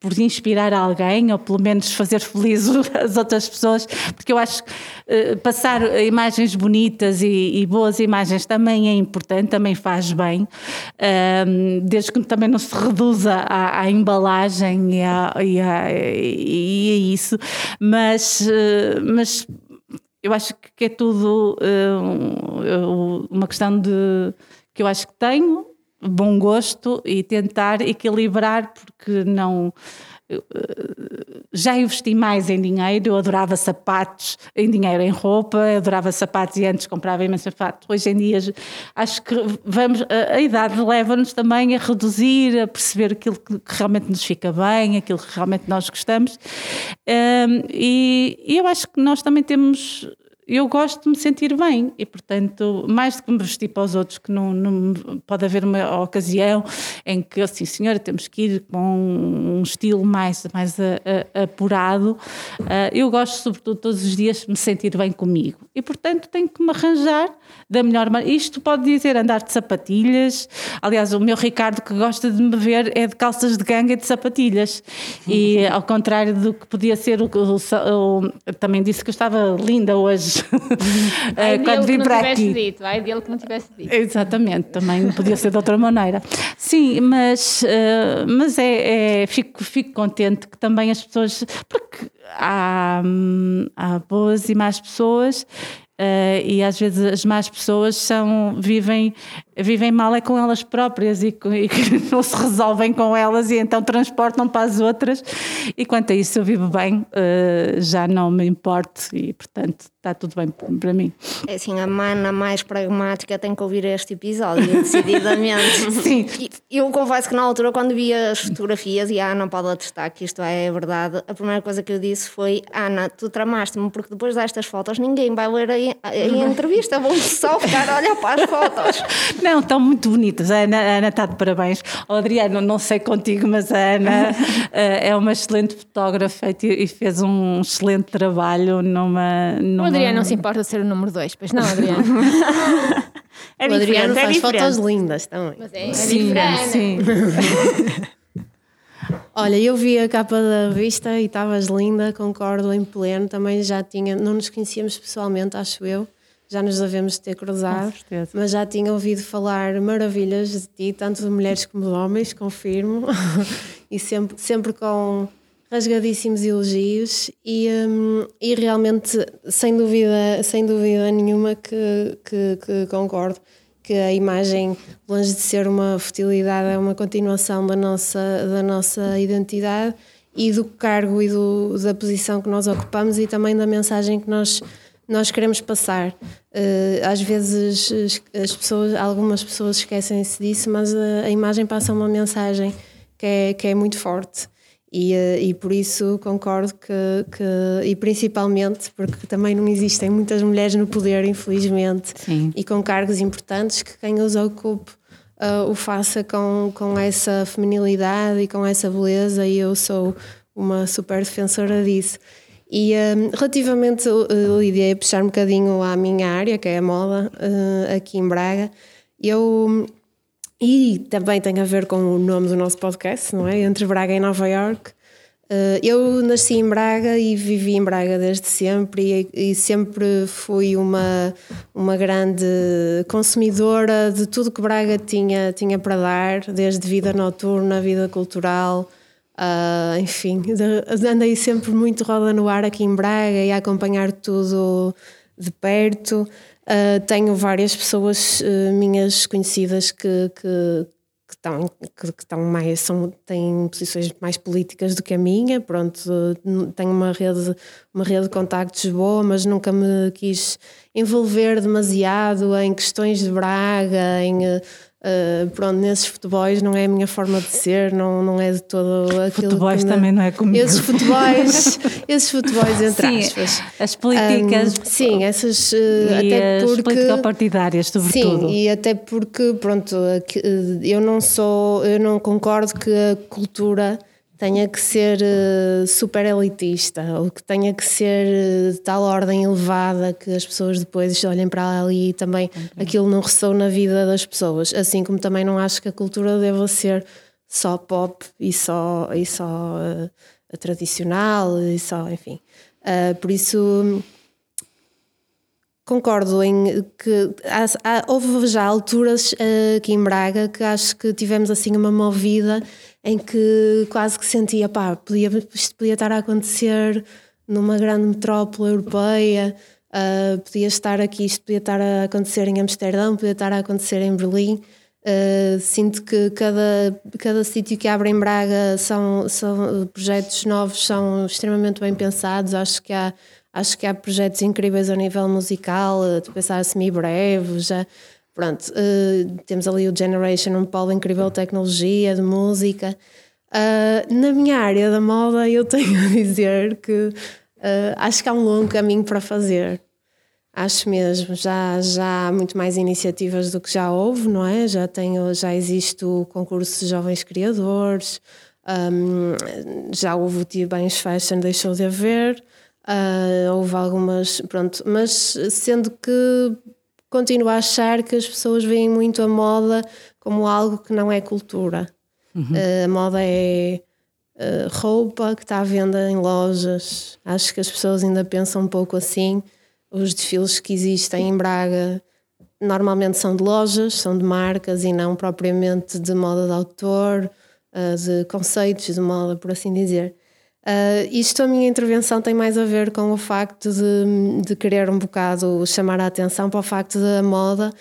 [SPEAKER 6] por inspirar alguém ou pelo menos fazer feliz as outras pessoas, porque eu acho que uh, passar imagens bonitas e, e, boas imagens também é importante, também faz bem, uh, desde que também não se reduza à, à embalagem e a, e, a, e a isso, mas, uh, mas eu acho que é tudo uma questão de que eu acho que tenho bom gosto e tentar equilibrar, porque não. já investi mais em dinheiro, eu adorava sapatos em dinheiro, em roupa, eu adorava sapatos e antes comprava imensos sapatos. Hoje em dia acho que vamos, a, idade leva-nos também a reduzir, a perceber aquilo que, realmente nos fica bem, aquilo que realmente nós gostamos. E eu acho que nós também temos eu gosto de me sentir bem e, portanto, mais do que me vestir para os outros, que não, não pode haver uma ocasião em que, assim, senhora, temos que ir com um estilo mais, mais a, a, apurado. Uh, eu gosto, sobretudo, todos os dias de me sentir bem comigo e, portanto, tenho que me arranjar da melhor maneira. Isto pode dizer andar de sapatilhas. Aliás, o meu Ricardo, que gosta de me ver, é de calças de ganga e de sapatilhas. E, ao contrário do que podia ser, o, o, o também disse que eu estava linda hoje
[SPEAKER 2] Ai quando vim para aqui. Dito, ai dele que não tivesse dito.
[SPEAKER 6] Exatamente, também podia ser de outra maneira. Sim, mas, uh, mas é, é, fico, fico contente que também as pessoas. Porque há, hum, há boas e más pessoas. Uh, e às vezes as más pessoas são, vivem vivem mal é com elas próprias e, e que não se resolvem com elas e então transportam para as outras. E quanto a isso, eu vivo bem, uh, já não me importo e, portanto, está tudo bem para mim.
[SPEAKER 3] É assim, a mana mais pragmática tem que ouvir este episódio, decididamente.
[SPEAKER 6] Sim.
[SPEAKER 3] E eu confesso que na altura, quando vi as fotografias, e a Ana pode atestar que isto é verdade, a primeira coisa que eu disse foi: Ana, tu tramaste-me, porque depois destas fotos ninguém vai ler a, a, a entrevista, vão só ficar a olhar para as fotos.
[SPEAKER 6] Não, estão muito bonitas. A Ana, a Ana está de parabéns. O Adriano, não sei contigo, mas a Ana eh, é uma excelente fotógrafa e fez um excelente trabalho numa. numa...
[SPEAKER 2] O Adriano não se importa de ser o número 2, pois não, Adriano?
[SPEAKER 4] é o Adriano faz é fotos lindas também.
[SPEAKER 2] Mas é, é sim, diferente. Sim.
[SPEAKER 4] Olha, eu vi a capa da revista e estavas linda, concordo em pleno. Também já tinha, não nos conhecíamos pessoalmente, acho eu já nos devemos ter cruzado, mas já tinha ouvido falar maravilhas de ti, tanto de mulheres como de homens, confirmo, e sempre, sempre com rasgadíssimos elogios. E, um, e realmente sem dúvida, sem dúvida nenhuma que, que, que, concordo que a imagem, longe de ser uma futilidade, é uma continuação da nossa, da nossa identidade e do cargo e do, da posição que nós ocupamos e também da mensagem que nós nós queremos passar. Uh, às vezes as pessoas, algumas pessoas esquecem-se disso, mas a, a, imagem passa uma mensagem que é, que é muito forte. E, uh, e por isso concordo que, que, e principalmente porque também não existem muitas mulheres no poder, infelizmente,
[SPEAKER 6] Sim.
[SPEAKER 4] e com cargos importantes, que quem os ocupe uh, o faça com, com essa feminilidade e com essa beleza, e eu sou uma super defensora disso. E um, relativamente, uh, Lídia, puxar um bocadinho à minha área, que é a moda, uh, aqui em Braga, eu. E também tem a ver com o nome do nosso podcast, não é? Entre Braga e Nova York. Uh, eu nasci em Braga e vivi em Braga desde sempre e, e, sempre fui uma, uma grande consumidora de tudo que Braga tinha, tinha para dar, desde vida noturna, vida cultural, Uh, enfim, andei sempre muito roda no ar aqui em Braga e a acompanhar tudo de perto. Uh, tenho várias pessoas uh, minhas conhecidas que, que, que, estão, que, que, estão mais, são, têm posições mais políticas do que a minha. Pronto, tenho uma rede, uma rede de contactos boa, mas nunca me quis envolver demasiado em questões de Braga, em Uh, pronto, nesses futebols não é a minha forma de ser, não, não é de todo aquilo
[SPEAKER 6] Futebols
[SPEAKER 4] me...
[SPEAKER 6] também não é comigo.
[SPEAKER 4] Esses futebols, esses futebols entre
[SPEAKER 6] sim,
[SPEAKER 4] aspas.
[SPEAKER 6] As políticas.
[SPEAKER 4] Um, sim, essas. Uh,
[SPEAKER 6] e
[SPEAKER 4] até
[SPEAKER 6] as
[SPEAKER 4] porque,
[SPEAKER 6] político-partidárias, sobretudo.
[SPEAKER 4] Sim, e até porque, pronto, eu não sou, eu não concordo que a cultura tenha que ser uh, super elitista ou que tenha que ser uh, de tal ordem elevada que as pessoas depois olhem para ali e também okay. aquilo não ressoa na vida das pessoas. Assim como também não acho que a cultura deva ser só pop e só, e só uh, tradicional e só, enfim. por isso concordo em que há, há, houve já alturas aqui em Braga que acho que tivemos assim uma movida em que quase que sentia, pá, podia, isto podia estar a acontecer numa grande metrópole europeia, uh, podia estar aqui, isto podia estar a acontecer em Amsterdão, podia estar a acontecer em Berlim. Uh, sinto que cada, cada sítio que abre em Braga são, são projetos novos, são extremamente bem pensados. Acho que há, acho que há projetos incríveis a nível musical, de pensar semi-breve, já. Pronto, uh, temos ali o Generation, um polo incrível de tecnologia, de música. Uh, na minha área da moda, eu tenho a dizer que uh, acho que há um longo caminho para fazer. Acho mesmo, já, já há muito mais iniciativas do que já houve, não é? Já, tenho, já existe o concurso de jovens criadores, um, já houve o Tia Bens Fashion, deixou de haver, uh, houve algumas, pronto, mas sendo que continuo a achar que as pessoas veem muito a moda como algo que não é cultura. Uhum. Uh, a moda é uh, roupa que está à venda em lojas. Acho que as pessoas ainda pensam um pouco assim os desfiles que existem em Braga normalmente são de lojas, são de marcas e não propriamente de moda de autor, eh, de conceitos de moda, por assim dizer. Uh, isto, a minha intervenção tem mais a ver com o facto de, de querer um bocado chamar a atenção para o facto da moda.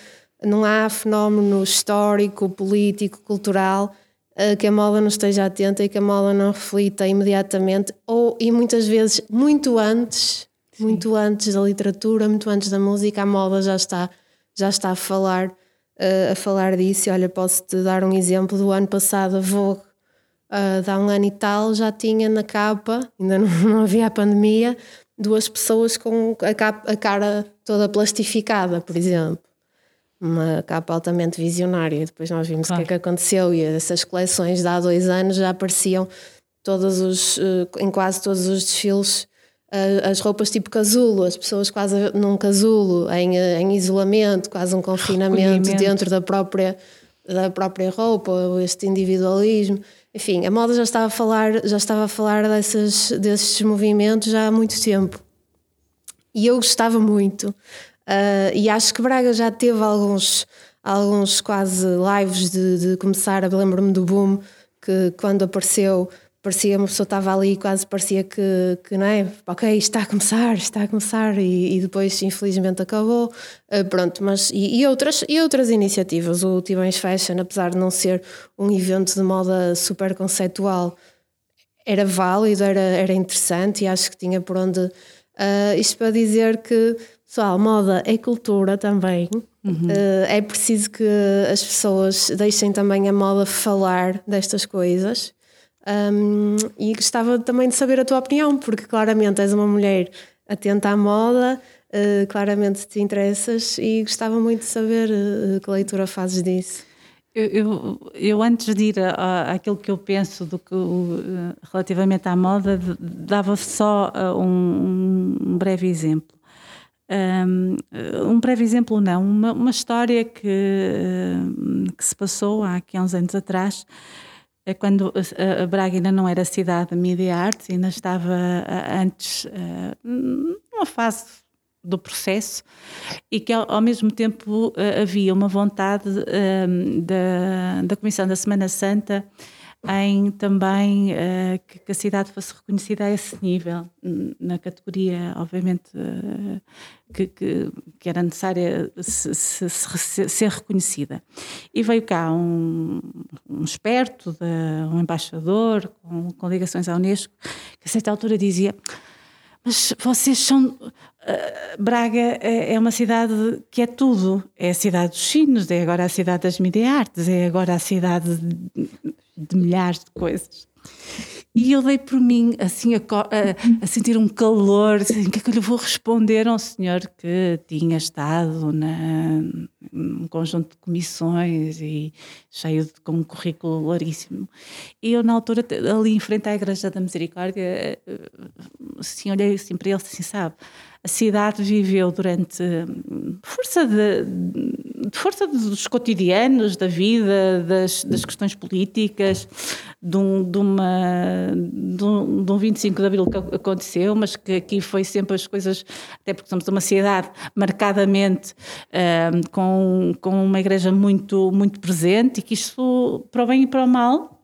[SPEAKER 4] Não há fenómeno histórico, político, cultural uh, que a moda não esteja atenta e que a moda não reflita imediatamente ou, e muitas vezes, muito antes Sim. muito antes da literatura, muito antes da música, a moda já está, já está a falar uh, a falar disso. E olha, posso te dar um exemplo do ano passado, a Vogue, uh, de há um ano e tal, já tinha na capa, ainda não, não havia a pandemia, duas pessoas com a, capa, a cara toda plastificada, por exemplo. Uma capa altamente visionária. Depois nós vimos claro. o que é que aconteceu e essas coleções de há dois anos já apareciam todos os, uh, em quase todos os desfiles as roupas tipo casulo, as pessoas quase num casulo, em, em isolamento, quase um confinamento dentro da própria, da própria roupa, este individualismo. Enfim, a moda já estava a falar, já estava a falar dessas, desses movimentos já há muito tempo. E eu gostava muito. Uh, e acho que Braga já teve alguns, alguns quase lives de, de começar. Lembro-me do boom que quando apareceu parecia uma pessoa estava ali quase parecia que, que não é? Ok está a começar está a começar e, e depois infelizmente acabou. Uh, pronto mas e, e, outras e outras iniciativas. O Tibães Fashion apesar de não ser um evento de moda super conceitual era válido era era interessante e acho que tinha por onde uh, isto para dizer que pessoal moda é cultura também. Uhum. uh, é preciso que as pessoas deixem também a moda falar destas coisas um, e gostava também de saber a tua opinião, porque claramente és uma mulher atenta à moda, uh, claramente te interessas e gostava muito de saber uh, que leitura fazes disso.
[SPEAKER 6] Eu, eu, eu, antes de ir àquilo que eu penso do que uh, relativamente à moda, dava só um, um, breve exemplo. Um, um, breve exemplo não, uma, uma história que, que se passou há, há uns anos atrás, é quando a Braga ainda não era cidade de Media Arts, ainda estava antes numa fase do processo e que ao, mesmo tempo havia uma vontade da, da Comissão da Semana Santa em também que, a cidade fosse reconhecida a esse nível, na categoria, obviamente, que, que, que, era necessária se, se, se, ser reconhecida. E veio cá um, um esperto, de, um embaixador com, com ligações à Unesco, que a certa altura dizia mas vocês são. Uh, Braga é, é uma cidade que é tudo. É a cidade dos sinos, é agora a cidade das media artes, é agora a cidade de, de milhares de coisas. E eu dei por mim, assim, a, a, a sentir um calor, assim, o que é que eu lhe vou responder a um senhor que tinha estado na, num conjunto de comissões e cheio de, com um currículo laríssimo. E eu, na altura, ali em frente à Igreja da Misericórdia, assim, olhei assim para ele, assim, sabe, a cidade viveu durante força de, de força dos cotidianos da vida das, das questões políticas de um, de, uma, de, um, de um 25 de Abril que aconteceu mas que aqui foi sempre as coisas até porque somos uma cidade marcadamente uh, com, com uma igreja muito muito presente e que isto para o bem e para o mal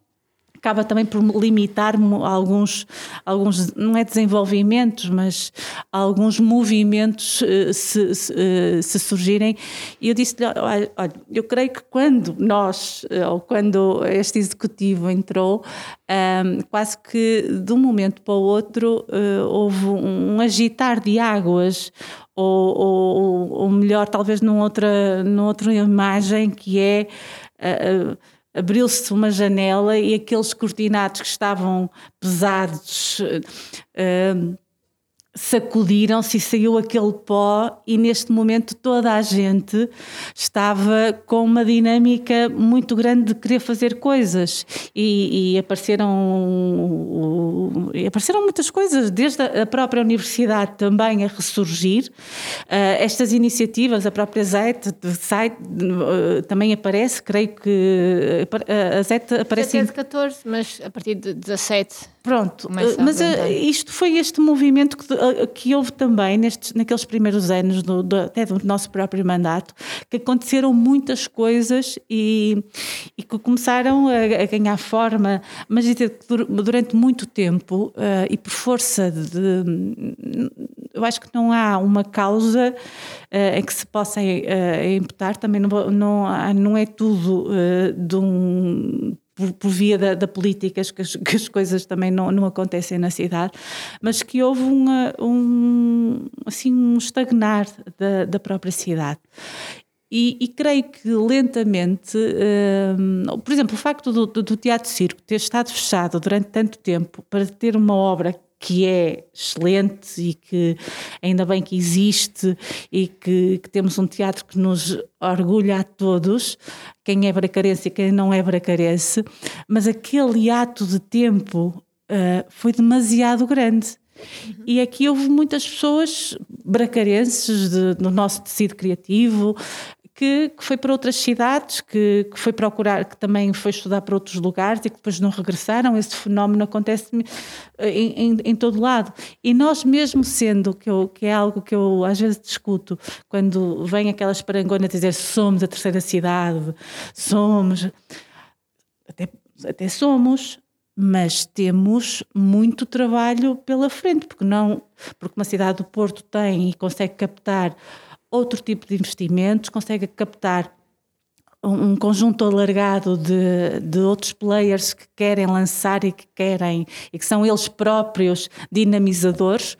[SPEAKER 6] acaba também por limitar alguns, alguns, não é desenvolvimentos, mas alguns movimentos uh, se, se, uh, se, surgirem. E eu disse-lhe: olha, olha, eu creio que quando nós, ou quando este executivo entrou, um, quase que de um momento para o outro uh, houve um agitar de águas, ou, ou, ou melhor, talvez numa outra, numa outra imagem que é. Uh, abriu-se uma janela e aqueles cortinados que estavam pesados uh, sacudiram-se e saiu aquele pó e neste momento toda a gente estava com uma dinâmica muito grande de querer fazer coisas. E, e apareceram e apareceram muitas coisas desde a própria universidade também a ressurgir. Uh, estas iniciativas a própria ZET site, uh, também aparece creio que a ZET aparece
[SPEAKER 2] em 14 mas a partir de 17
[SPEAKER 6] Pronto, mas isto foi este movimento que, que houve também nestes, naqueles primeiros anos, do, do, até do nosso próprio mandato, que aconteceram muitas coisas e, e que começaram a, a, ganhar forma, mas durante muito tempo uh, e por força de. Eu acho que não há uma causa uh, em que se possa uh, imputar, também não, não, não é tudo de um por, por via da, da política que as, que as, coisas também não, não acontecem na cidade, mas que houve uma, um, assim, um estagnar da, da própria cidade. E, e, creio que lentamente, um, por exemplo, o facto do, do, Teatro Circo ter estado fechado durante tanto tempo para ter uma obra que é excelente e que ainda bem que existe e que, que, temos um teatro que nos orgulha a todos, quem é bracarense e quem não é bracarense, mas aquele ato de tempo uh, foi demasiado grande. Uhum. E aqui houve muitas pessoas bracarenses de, no nosso tecido criativo que, que foi para outras cidades, que, que, foi procurar, que também foi estudar para outros lugares e que depois não regressaram. Esse fenómeno acontece eh, em, em, em todo lado. E nós, mesmo sendo, que, eu, que é algo que eu às vezes discuto, quando vem aquelas parangonas dizer somos a terceira cidade, somos. Até, até somos, mas temos muito trabalho pela frente, porque não, porque uma cidade do Porto tem e consegue captar outro tipo de investimentos, consegue captar um conjunto alargado de, de outros players que querem lançar e que querem e que são eles próprios dinamizadores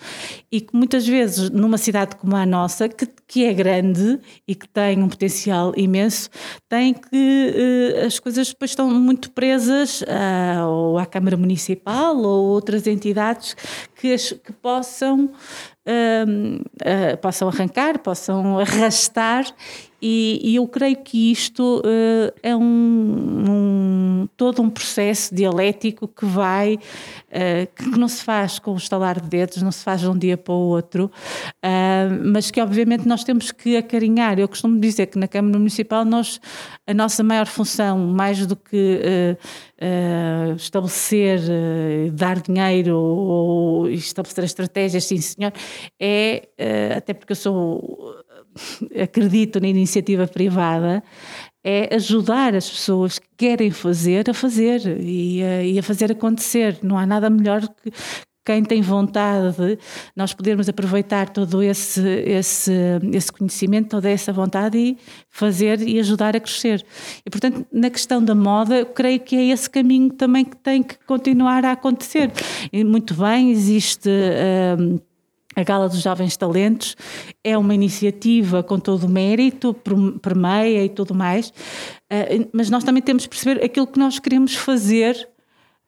[SPEAKER 6] e que muitas vezes numa cidade como a nossa que, que é grande e que tem um potencial imenso tem que eh, as coisas depois estão muito presas a, ou à Câmara Municipal ou outras entidades que, as, que possam uh, possam arrancar, possam arrastar, e, e eu creio que isto uh, é um, um, todo um processo dialético que vai, uh, que não se faz com o estalar de dedos, não se faz de um dia para o outro, mas que obviamente nós temos que acarinhar. Eu costumo dizer que na Câmara Municipal nós, a nossa maior função, mais do que uh, estabelecer, uh, dar dinheiro ou estabelecer estratégias, sim senhor, é, uh, até porque eu sou, acredito na iniciativa privada, é ajudar as pessoas que querem fazer a fazer e a, e a fazer acontecer. Não há nada melhor que, quem tem vontade, nós podermos aproveitar todo esse, esse, esse conhecimento, toda essa vontade e fazer e ajudar a crescer. E, portanto, na questão da moda, eu creio que é esse caminho também que tem que continuar a acontecer. E muito bem, existe. Um, a Gala dos Jovens Talentos é uma iniciativa com todo o mérito, permeia e tudo mais, uh, mas nós também temos que perceber aquilo que nós queremos fazer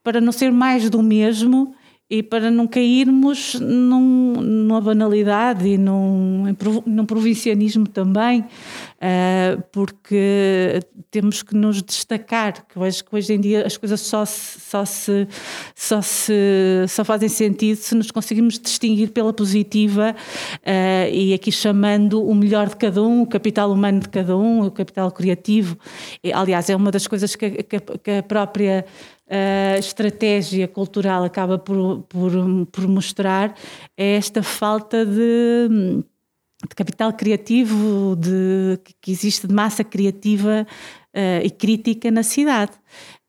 [SPEAKER 6] para não ser mais do mesmo e para não cairmos num, numa banalidade e num, num provincianismo também, uh, porque temos que nos destacar, que hoje, que hoje em dia as coisas só se, só, se, só, se, só fazem sentido se nos conseguimos distinguir pela positiva uh, e aqui chamando o melhor de cada um, o capital humano de cada um, o capital criativo. E, aliás, é uma das coisas que, que, que a própria a estratégia cultural acaba por, por, por mostrar é esta falta de, de capital criativo, de, que existe de massa criativa uh, e crítica na cidade.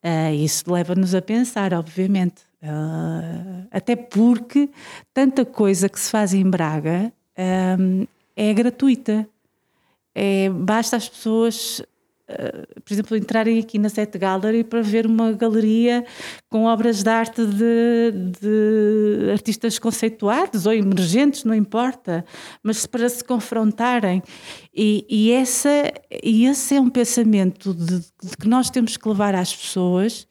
[SPEAKER 6] Uh, isso leva-nos a pensar, obviamente. Uh, até porque tanta coisa que se faz em Braga um, é gratuita. É, basta as pessoas Uh, por exemplo, entrarem aqui na Set Gallery para ver uma galeria com obras de arte de, de, artistas conceituados ou emergentes, não importa, mas para se confrontarem. E, e, essa, e esse é um pensamento de, de que nós temos que levar às pessoas.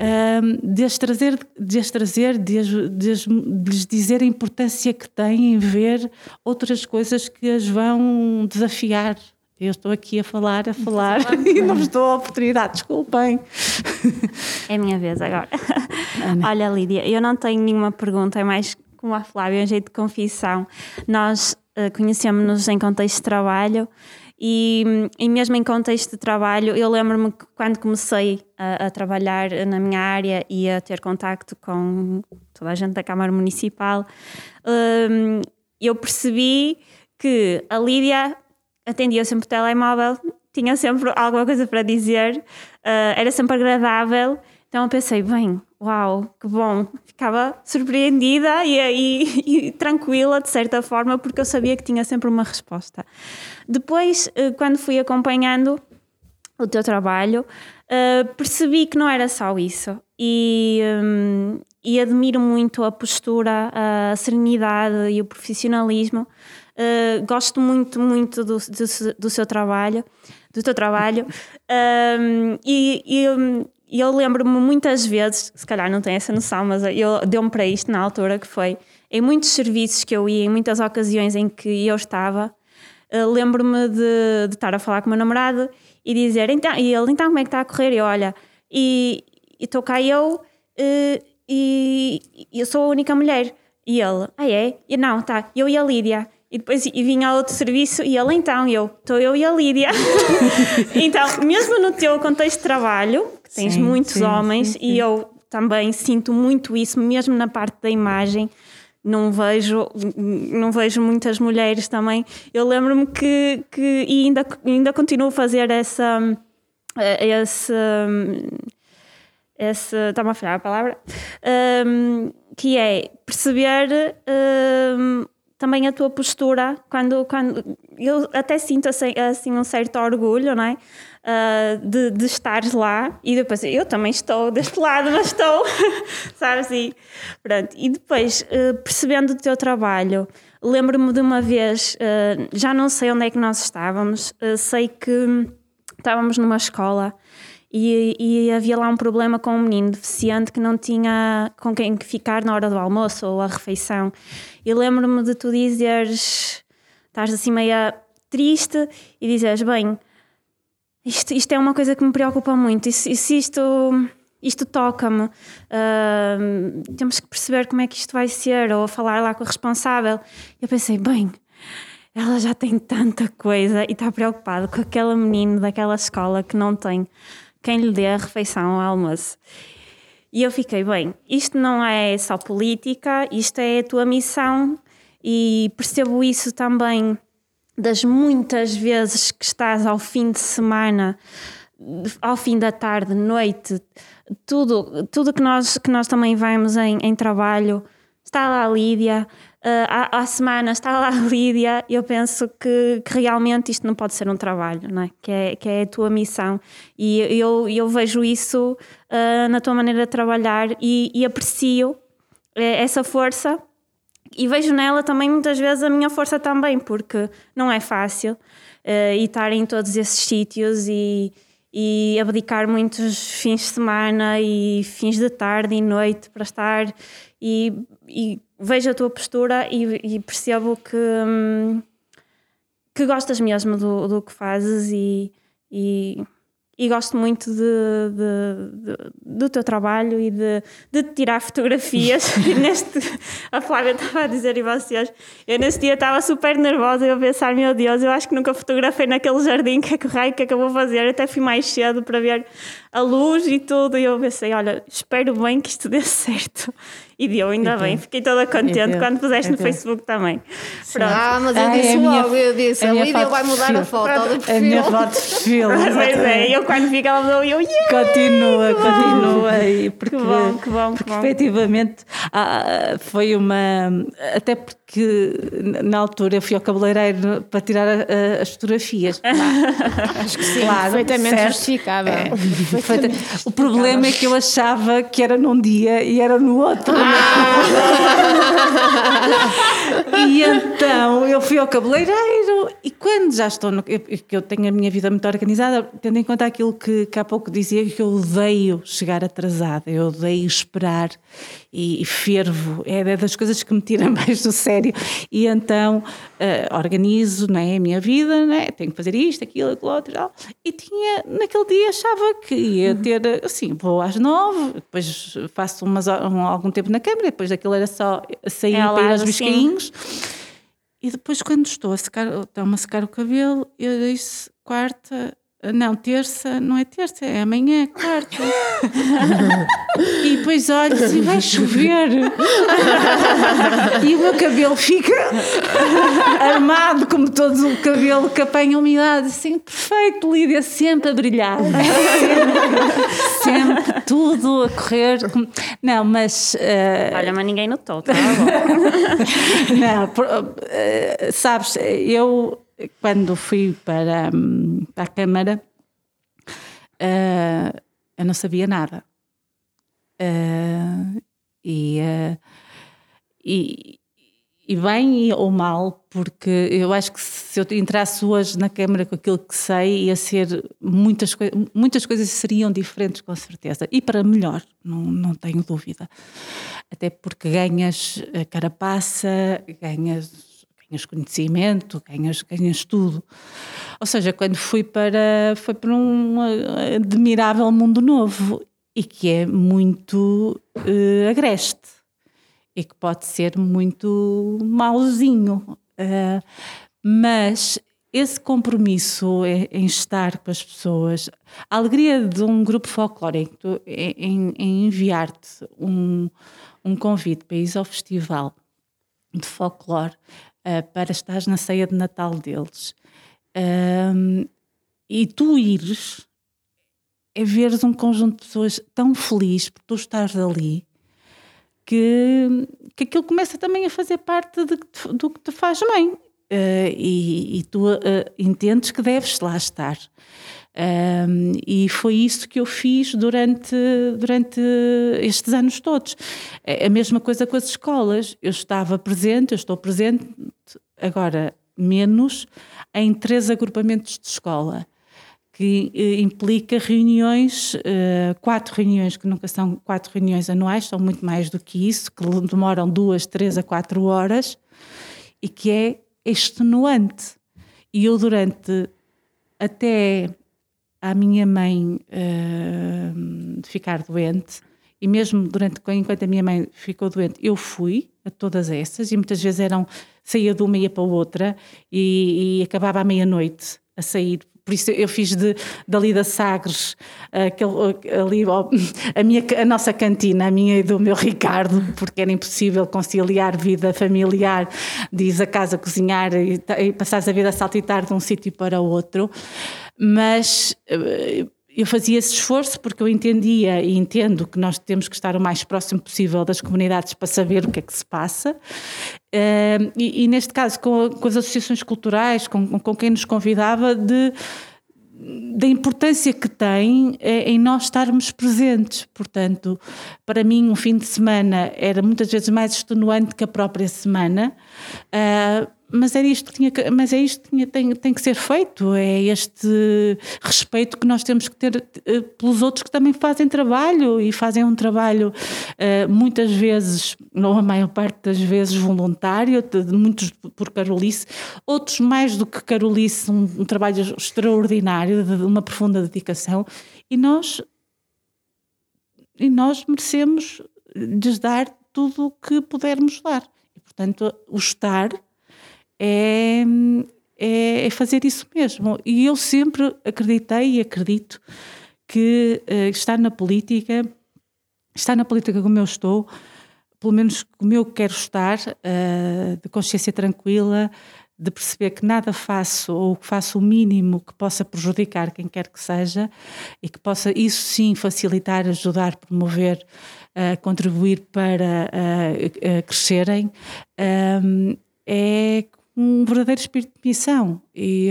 [SPEAKER 6] Um, de as trazer, de as trazer, de, as, de, as, de lhes dizer a importância que têm em ver outras coisas que as vão desafiar eu estou aqui a falar, a falar e não vos dou a oportunidade, desculpem.
[SPEAKER 7] É a minha vez agora. Ana. Olha, Lídia, eu não tenho nenhuma pergunta, é mais como a Flávia, é um jeito de confissão. Nós uh, conhecemos-nos em contexto de trabalho e, e mesmo em contexto de trabalho, eu lembro-me que quando comecei a, a, trabalhar na minha área e a ter contacto com toda a gente da Câmara Municipal, um, eu percebi que a Lídia atendia sempre o telemóvel, tinha sempre alguma coisa para dizer, uh, era sempre agradável. Então eu pensei, bem, uau, que bom. Ficava surpreendida e, e, e, tranquila, de certa forma, porque eu sabia que tinha sempre uma resposta. Depois, uh, quando fui acompanhando o teu trabalho, uh, percebi que não era só isso. E, um, e admiro muito a postura, a serenidade e o profissionalismo Uh, gosto muito, muito do, do, do, seu trabalho, do teu trabalho. Um, e, e eu lembro-me muitas vezes, se calhar não tenho essa noção, mas eu deu-me para isto na altura, que foi em muitos serviços que eu ia, em muitas ocasiões em que eu estava, uh, lembro-me de, de, estar a falar com o meu namorado e dizer, então, e ele, então como é que está a correr? E olha, e estou cá eu uh, e, e eu sou a única mulher. E ele, ah é? E não, tá, eu e a Lídia. E depois e vinha outro serviço e ele então, eu, estou eu e a Lídia. então, mesmo no teu contexto de trabalho, que tens sim, muitos sim, homens, sim, e eu também sinto muito isso, mesmo na parte da imagem, não vejo, não vejo muitas mulheres também. Eu lembro-me que, que e ainda, ainda continuo a fazer essa. essa esse, está-me a falhar a palavra, um, que é perceber um, também a tua postura quando, quando eu até sinto assim, assim um certo orgulho, não é? Uh, de, de lá e depois eu também estou deste lado, mas estou, sabes? assim pronto. E depois, uh, percebendo o teu trabalho, lembro-me de uma vez, uh, já não sei onde é que nós estávamos, sei que estávamos numa escola e, e, havia lá um problema com um menino deficiente que não tinha com quem ficar na hora do almoço ou a refeição. E lembro-me de tu dizeres, estás assim meia triste e dizes, bem, isto, isto é uma coisa que me preocupa muito, e se, isto, isto toca-me, uh, temos que perceber como é que isto vai ser, ou falar lá com o responsável. Eu pensei, bem, ela já tem tanta coisa e está preocupada com aquele menino daquela escola que não tem quem lhe dê a refeição ao almoço. E eu fiquei, bem, isto não é só política, isto é a tua missão e percebo isso também das muitas vezes que estás ao fim de semana, ao fim da tarde, noite, tudo, tudo que nós, que nós também vemos em, em trabalho, está lá a Lídia, uh, há, há semanas está lá a Lídia, eu penso que, que, realmente isto não pode ser um trabalho, não é? Que, é, que é a tua missão. E eu, eu vejo isso uh, na tua maneira de trabalhar e, e aprecio eh, essa força e vejo nela também muitas vezes a minha força também, porque não é fácil uh, e estar em todos esses sítios e, e abdicar muitos fins de semana e fins de tarde e noite para estar e, e vejo a tua postura e, e percebo que, hum, que gostas mesmo do, do que fazes e, e, e gosto muito de, de, de, do teu trabalho e de, de tirar fotografias. neste, a Flávia estava a dizer e vocês, eu nesse dia estava super nervosa e eu a pensar, meu Deus, eu acho que nunca fotografei naquele jardim, que é que raio que é que eu vou fazer? Eu até fui mais cedo para ver a luz e tudo. E eu pensei, olha, espero bem que isto dê certo. E deu, ainda bem. Fiquei toda contente
[SPEAKER 6] deu.
[SPEAKER 7] quando puseste
[SPEAKER 6] E
[SPEAKER 7] no. Facebook também. Pronto.
[SPEAKER 3] Ah, mas eu
[SPEAKER 6] Ah, é
[SPEAKER 3] disse
[SPEAKER 6] a minha-
[SPEAKER 3] logo, eu disse,
[SPEAKER 6] a
[SPEAKER 3] a
[SPEAKER 6] minha
[SPEAKER 3] Lídia vai mudar a foto do
[SPEAKER 6] A
[SPEAKER 3] perfil.
[SPEAKER 6] minha foto de perfil.
[SPEAKER 7] Pois é, eu quando vi que ela mudou, eu, yeah!
[SPEAKER 6] Continua, continua. E porque,
[SPEAKER 7] Que bom, que bom, que
[SPEAKER 6] porque
[SPEAKER 7] bom.
[SPEAKER 6] efetivamente ah, foi uma. Até porque na altura eu fui ao cabeleireiro para tirar ah, as fotografias. Acho que sim, claro,
[SPEAKER 2] Perfeitamente
[SPEAKER 6] certo.
[SPEAKER 2] justificável.
[SPEAKER 6] É, perfeita- O problema é que eu achava que era num dia e era no outro. e então eu fui ao cabeleireiro e quando já estou no. eu- que eu tenho a minha vida muito organizada, tendo em conta aquilo que, que há pouco dizia, que eu odeio chegar atrasada, eu odeio esperar e, e fervo, é das coisas que me tiram mais do sério. E então eh, organizo não é, a minha vida, não é? tenho que fazer isto, aquilo, aquilo outro e tal. E tinha, naquele dia achava que ia ter, assim, vou às nove, depois faço umas, um, algum tempo na câmara, depois aquilo era só sair
[SPEAKER 7] É
[SPEAKER 6] para ir aos biscainhos. E depois, quando estou a secar, estão-me a secar o cabelo, eu disse quarta, não, terça, não é terça, é amanhã, quarta. e depois olho assim, vai chover. e o meu cabelo fica armado, como todo o cabelo que apanha umidade, assim, perfeito, Lídia, sempre a brilhar. Sempre, sempre tudo a correr. Não, mas. eh,
[SPEAKER 7] Olha, mas ninguém notou, tá bom.
[SPEAKER 6] não, por- eh, sabes, eu quando fui para, hum, para a Câmara, eh, eu não sabia nada. Eh, e, eh, e, e bem ou mal, porque eu acho que se eu entrasse hoje na Câmara com aquilo que sei, ia ser muitas, coi- muitas coisas seriam diferentes, com certeza. E para melhor, não, não tenho dúvida. Até porque ganhas carapaça, ganhas, ganhas conhecimento, ganhas, ganhas tudo. Ou seja, quando fui para, foi para um admirável mundo novo e que é muito eh, agreste e que pode ser muito mauzinho. Eh, mas esse compromisso em, em estar com as pessoas, a alegria de um grupo folclórico em, em- em enviar-te um, um convite para ir ao festival de folclore eh, para estares na ceia de Natal deles Ahm, e tu ires é veres um conjunto de pessoas tão feliz por tu estares ali que, que aquilo começa também a fazer parte de, do que te faz bem. Eh, e, e tu eh, entendes que deves lá estar. Um, e foi isso que eu fiz durante, durante estes anos todos. É a mesma coisa com as escolas. Eu estava presente, eu estou presente, agora menos, em três agrupamentos de escola que eh, implica reuniões, eh, quatro reuniões, que nunca são quatro reuniões anuais, são muito mais do que isso, que demoram duas, três a quatro horas, e que é extenuante. E eu, durante até à minha mãe eh, ficar doente, e mesmo durante enquanto a minha mãe ficou doente, eu fui a todas essas, e muitas vezes eram, saía de uma e ia para outra, e, e acabava à meia-noite a sair. Por isso eu fiz de, dali da Sagres, aquele, ali, a, minha, a nossa cantina, a minha e do meu Ricardo, porque era impossível conciliar vida familiar, diz a casa cozinhar e, e passares a vida a saltitar de um sítio para outro. Mas eh, eu fazia esse esforço porque eu entendia e entendo que nós temos que estar o mais próximo possível das comunidades para saber o que é que se passa. Eh, e, e neste caso, com, com as associações culturais, com, com quem nos convidava, de da importância que tem eh, em nós estarmos presentes. Portanto, para mim, um fim de semana era muitas vezes mais extenuante que a própria semana, ah, mas, era isto que tinha, que- mas é isto que tinha- tem, tem que ser feito, é este respeito que nós temos que ter eh, pelos outros que também fazem trabalho e fazem um trabalho eh, muitas vezes, não a maior parte das vezes voluntário, muitos por Carolice, outros mais do que Carolice, um, um trabalho extraordinário, de uma profunda dedicação, e nós e nós merecemos lhes dar tudo o que pudermos dar. E, portanto, o estar é, é, é fazer isso mesmo. E eu sempre acreditei e acredito que uh, estar na política, estar na política como eu estou, pelo menos como eu quero estar, uh, de consciência tranquila, de perceber que nada faço ou que faço o mínimo que possa prejudicar quem quer que seja e que possa isso sim facilitar, ajudar, promover, uh, contribuir para crescerem, um, é um verdadeiro espírito de missão. E,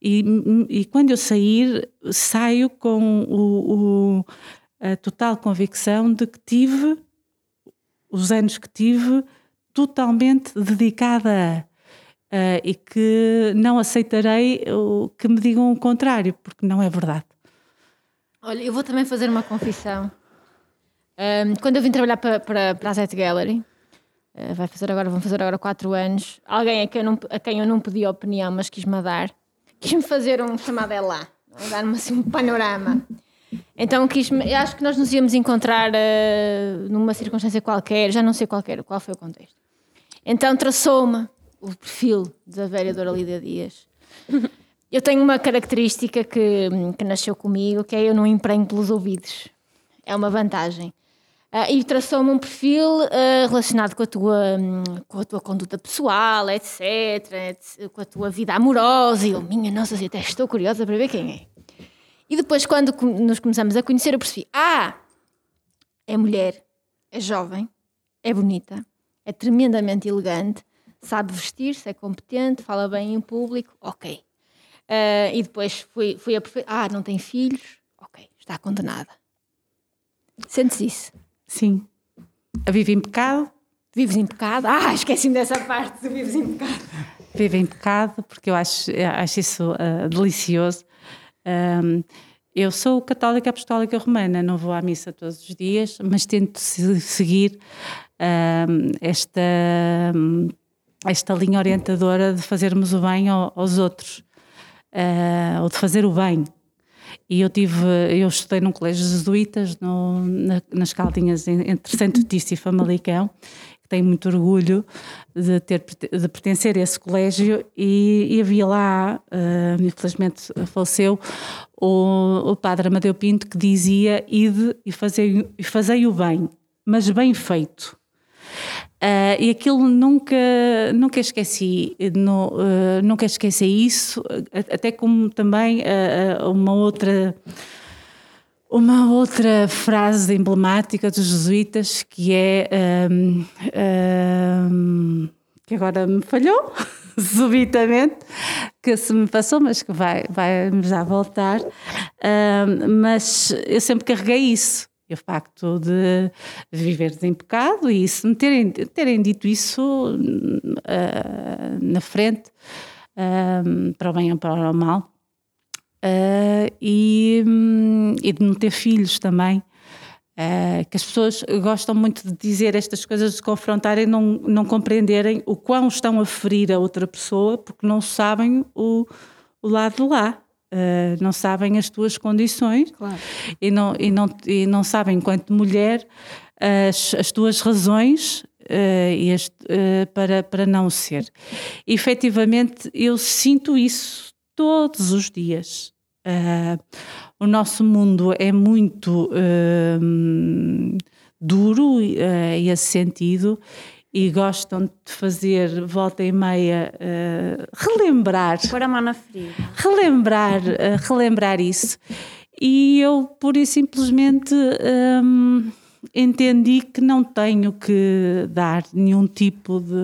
[SPEAKER 6] e, e, quando eu sair, saio com o, o, a total convicção de que tive os anos que tive totalmente dedicada a uh, e que não aceitarei que me digam o contrário, porque não é verdade.
[SPEAKER 2] Olha, eu vou também fazer uma confissão. Um, quando eu vim trabalhar para, para, para a Zet Gallery, uh, vai fazer agora, vão fazer agora quatro anos, alguém a quem, não, a quem eu não pedi opinião, mas quis-me dar, quis-me fazer um chamado é lá, dar-me assim um panorama. Então quis-me, acho que nós nos íamos encontrar uh, numa circunstância qualquer, já não sei qualquer, qual foi o contexto. Então traçou-me o perfil da vereadora Lídia Dias. Eu tenho uma característica que, que nasceu comigo, que é eu não emprenho pelos ouvidos. É uma vantagem. Uh, e traçou-me um perfil uh, relacionado com a, tua, um, com a tua conduta pessoal, etc, etc, com a tua vida amorosa. E eu, minha nossa, até estou curiosa para ver quem é. E depois, quando nos começamos a conhecer, eu percebi: ah, é mulher, é jovem, é bonita, é tremendamente elegante, sabe vestir-se, é competente, fala bem em público, ok. Uh, e depois fui, fui a. Ah, não tem filhos, ok, está condenada. Sentes isso?
[SPEAKER 6] Sim. A vive em pecado?
[SPEAKER 2] Vives em pecado? Ah, esqueci-me dessa parte, tu vives em pecado.
[SPEAKER 6] Vive em pecado, porque eu acho, acho isso uh, delicioso. Um, eu sou católica apostólica romana, não vou à missa todos os dias, mas tento seguir um, esta esta linha orientadora de fazermos o bem aos outros, uh, ou de fazer o bem. E eu tive, eu estudei num colégio jesuítas no, na, nas Caldinhas, entre Santo Tício e Famalicão, tenho muito orgulho de, ter, de pertencer a esse colégio e, e havia lá, uh, infelizmente faleceu, o, o padre Amadeu Pinto que dizia ide e fazei, e fazei o bem, mas bem feito. Uh, e aquilo nunca, nunca esqueci, no, uh, nunca esqueci isso, até como também uh, uma outra uma outra frase emblemática dos jesuítas que é um, um, que agora me falhou subitamente que se me passou mas que vai vai já voltar. Mas eu sempre carreguei isso o facto de viveres em pecado e se me terem, terem dito isso uh, na frente, uh, para o bem ou para o mal, uh, e, um, e, de não ter filhos também. que as pessoas gostam muito de dizer estas coisas, de confrontarem, não, não compreenderem o quão estão a ferir a outra pessoa, porque não sabem o, o lado de lá. Uh, não sabem as tuas condições claro. e, não, e, não, e não sabem, enquanto mulher, as, as tuas razões uh, uh, para, para não ser. E, efetivamente, eu sinto isso todos os dias. o nosso mundo é muito duro uh, esse sentido e gostam de fazer volta e meia uh, relembrar.
[SPEAKER 7] Pôr a mão na ferida.
[SPEAKER 6] Relembrar, uh, relembrar isso. E eu, pura e simplesmente, um, entendi que não tenho que dar nenhum tipo de,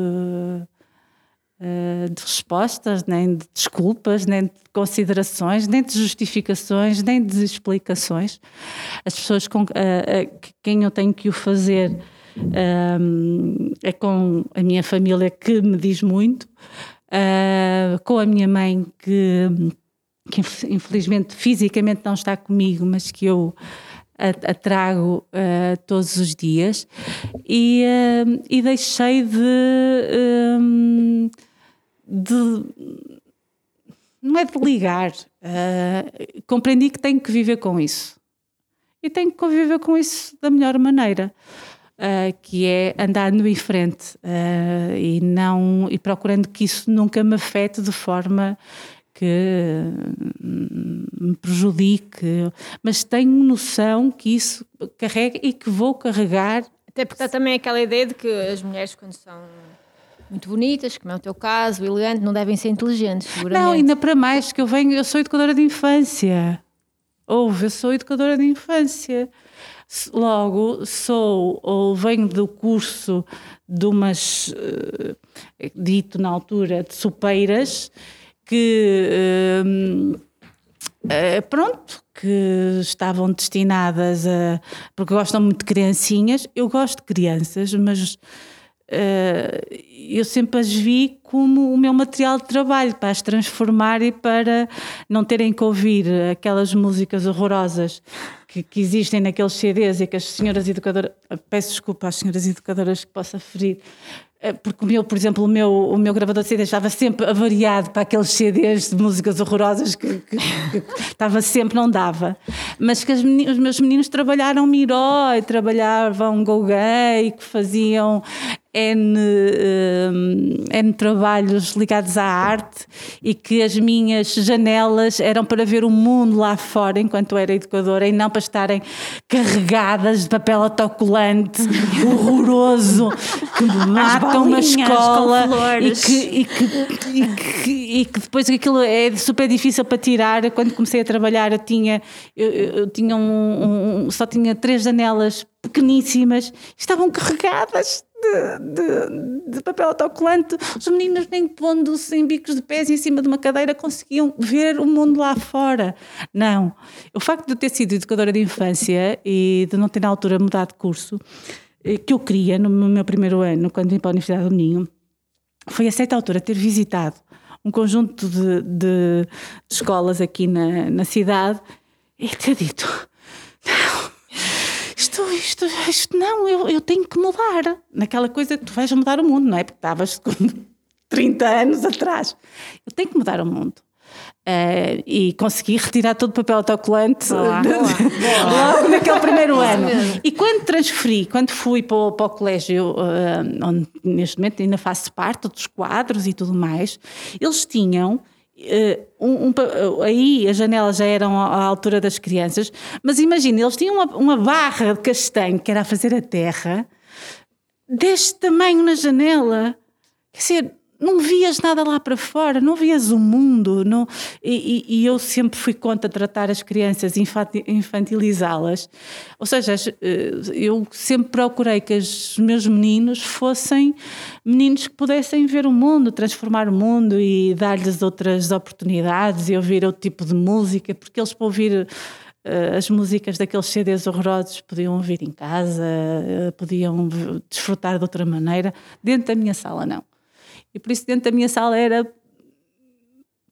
[SPEAKER 6] uh, de respostas, nem de desculpas, nem de considerações, nem de justificações, nem de explicações. As pessoas com quem eu tenho que o fazer é com a minha família que me diz muito, uh, com a minha mãe que, que, infelizmente fisicamente não está comigo, mas que eu a, a trago uh, todos os dias. E, uh, e deixei de, um, de não é de ligar, uh, compreendi que tenho que viver com isso. E tenho que conviver com isso da melhor maneira uh, que é andando em frente uh, e não e procurando que isso nunca me afete de forma que hum, me prejudique, mas tenho noção que isso carrega e que vou carregar.
[SPEAKER 2] Até porque há também aquela ideia de que as mulheres, quando são muito bonitas, como é o teu caso, elegante, não devem ser inteligentes, seguramente.
[SPEAKER 6] Não, ainda para mais que eu venho, eu sou educadora de infância. Ouve, eu sou educadora de infância. Logo, sou ou venho do curso de umas, uh, dito na altura, de supeiras, que uh, uh, pronto, que estavam destinadas a. porque gostam muito de criancinhas. Eu gosto de crianças, mas eu sempre as vi como o meu material de trabalho para as transformar e para não terem que ouvir aquelas músicas horrorosas que, que, existem naqueles CDs e que as senhoras educadoras, peço desculpa às senhoras educadoras que possa ferir, eh, porque o meu, por exemplo, o meu, o meu gravador de CD estava sempre avariado para aqueles CDs de músicas horrorosas que, que, que estava sempre, não dava. Mas que os meus meninos trabalharam Miró e trabalhavam Go Gay, que faziam N, um, N trabalhos ligados à arte e que as minhas janelas eram para ver o mundo lá fora enquanto era educadora e não para estarem carregadas de papel autocolante horroroso que matam uma escola e que, e, que, e, que, e que depois aquilo é super difícil para tirar. Quando comecei a trabalhar eu tinha, eu, eu tinha um, um, só tinha três janelas pequeníssimas, estavam carregadas de, de, de, papel autocolante, os meninos nem pondo-se em bicos de pés em cima de uma cadeira conseguiam ver o mundo lá fora. Não. O facto de eu ter sido educadora de infância e de não ter na altura mudado de curso, eh, que eu queria no meu primeiro ano, quando vim para a Universidade do Minho, foi a certa altura ter visitado um conjunto de, de, escolas aqui na, na cidade e ter dito: não, isto, isto, isto não, eu, eu tenho que mudar. Naquela coisa que tu vais mudar o mundo, não é? Porque estavas com 30 anos atrás. Eu tenho que mudar o mundo. Uh, e consegui retirar todo o papel autocolante de, logo naquele primeiro ano. E quando transferi, quando fui para o, para o colégio, uh, onde neste momento ainda faço parte dos quadros e tudo mais, eles tinham um, um, aí as janelas já eram à altura das crianças, mas imagina, eles tinham uma, uma, barra de castanho que era a fazer a terra deste tamanho na janela. Quer dizer, não vias nada lá para fora, não vias o mundo. Não, e, e, eu sempre fui contra tratar as crianças, infantilizá-las. Ou seja, eh, eu sempre procurei que os meus meninos fossem meninos que pudessem ver o mundo, transformar o mundo e dar-lhes outras oportunidades e ouvir outro tipo de música, porque eles para ouvir eh, as músicas daqueles CDs horrorosos podiam ouvir em casa, eh, podiam desfrutar de outra maneira. Dentro da minha sala, não. E por isso dentro da minha sala era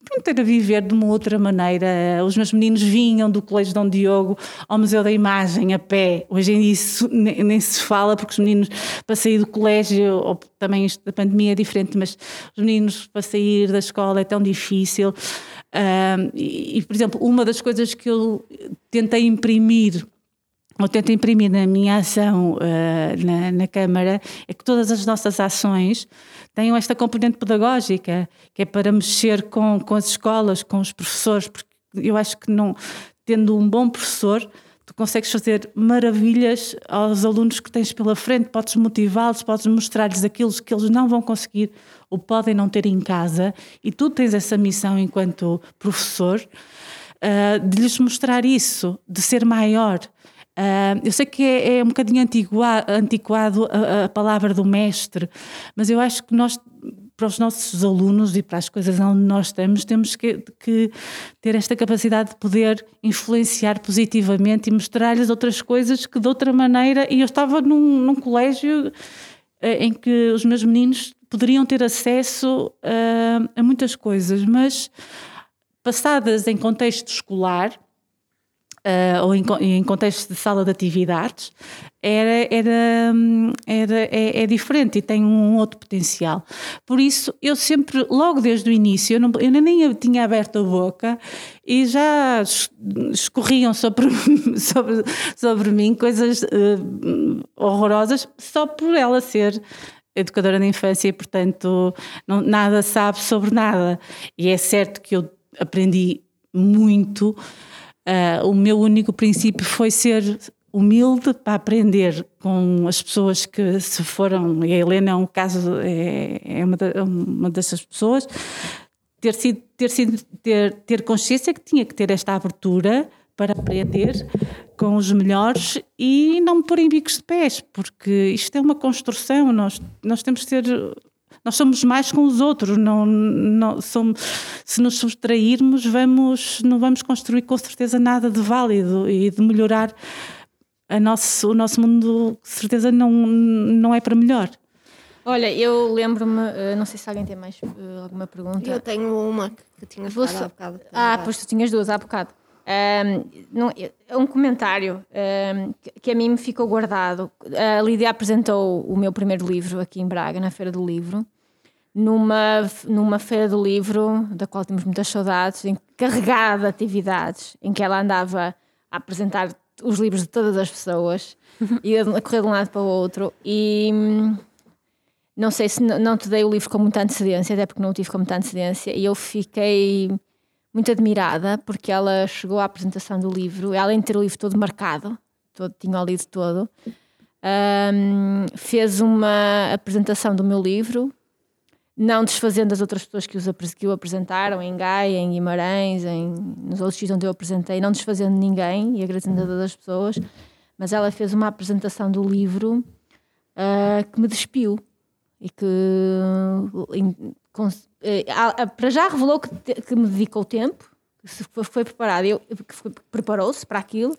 [SPEAKER 6] pronto, era viver de uma outra maneira. Os meus meninos vinham do Colégio Dom Diogo ao Museu da Imagem a pé. Hoje em dia nem, nem se fala, porque os meninos para sair do colégio, ou também isto da pandemia é diferente, mas os meninos para sair da escola é tão difícil. Um, e, e, por exemplo, uma das coisas que eu tentei imprimir eu tento imprimir na minha ação uh, na, na, Câmara é que todas as nossas ações tenham esta componente pedagógica, que é para mexer com, com as escolas, com os professores, porque eu acho que não, tendo um bom professor, tu consegues fazer maravilhas aos alunos que tens pela frente, podes motivá-los, podes mostrar-lhes aquilo que eles não vão conseguir ou podem não ter em casa, e tu tens essa missão enquanto professor. Uh, de lhes mostrar isso, de ser maior, Uh, eu sei que é, é um bocadinho antiquado, a, a, palavra do mestre, mas eu acho que nós, para os nossos alunos e para as coisas onde nós estamos, temos que, que ter esta capacidade de poder influenciar positivamente e mostrar-lhes outras coisas que de outra maneira. E eu estava num, num colégio uh, em que os meus meninos poderiam ter acesso uh, a muitas coisas, mas passadas em contexto escolar uh, ou em, em, contexto de sala de atividades, era, era, era, é, é, diferente e tem um outro potencial. Por isso, eu sempre, logo desde o início, eu, não, eu nem tinha aberto a boca e já escorriam sobre, sobre, sobre mim coisas uh, horrorosas só por ela ser educadora da infância e, portanto, não, nada sabe sobre nada. E é certo que eu aprendi muito. Uh, o meu único princípio foi ser humilde para aprender com as pessoas que se foram, e a Helena é um caso, é, é uma, uma dessas pessoas, ter, sido, ter, sido, ter, ter consciência que tinha que ter esta abertura para aprender com os melhores e não me pôr em bicos de pés, porque isto é uma construção, nós, nós temos de ser nós somos mais com os outros, não, não somos, se nos subtrairmos, vamos, não vamos construir com certeza nada de válido e de melhorar a nosso, o nosso mundo, de certeza não, não é para melhor.
[SPEAKER 2] Olha, eu lembro-me, eh, não sei se alguém tem mais eh, alguma pergunta.
[SPEAKER 3] Eu tenho uma que tinha falado há bocado.
[SPEAKER 2] Ah, pois tu tinhas duas há bocado. Um, não, é um comentário um, que, a mim me ficou guardado. A Lídia apresentou o meu primeiro livro aqui em Braga, na Feira do Livro, numa, numa Feira do Livro, da qual temos muitas saudades, encarregada de atividades, em que ela andava a apresentar os livros de todas as pessoas e a correr de um lado para o outro. E hum, não sei se não te dei o livro com muita antecedência, até porque não o tive com muita antecedência, e eu fiquei muito admirada porque ela chegou à apresentação do livro, além de ter o livro todo marcado, todo, tinha o lido todo, um, fez uma apresentação do meu livro, não desfazendo as outras pessoas que, os, que o apresentaram, em Gaia, em Guimarães, em, nos outros sítios onde eu apresentei, não desfazendo ninguém e agradecendo a todas as pessoas, mas ela fez uma apresentação do livro uh, que me despiu e que eh, para já revelou que, que me dedicou tempo, que foi preparado, eu, que preparou-se para aquilo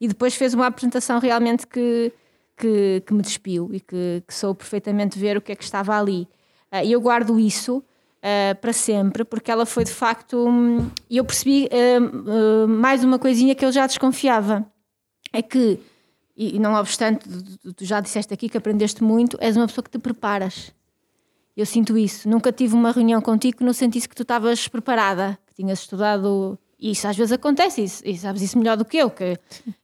[SPEAKER 2] e depois fez uma apresentação realmente que, que, que me despiu e que, que soube perfeitamente ver o que é que estava ali. Eh, e eu guardo isso uh, para sempre, porque ela foi de facto. Um, e eu percebi uh, uh, mais uma coisinha que eu já desconfiava: é que, e não obstante, tu já disseste aqui que aprendeste muito, és uma pessoa que te preparas. Eu sinto isso. Nunca tive uma reunião contigo que não sentisse que tu estavas preparada, que tinhas estudado. Isso às vezes acontece, e sabes isso melhor do que eu, que,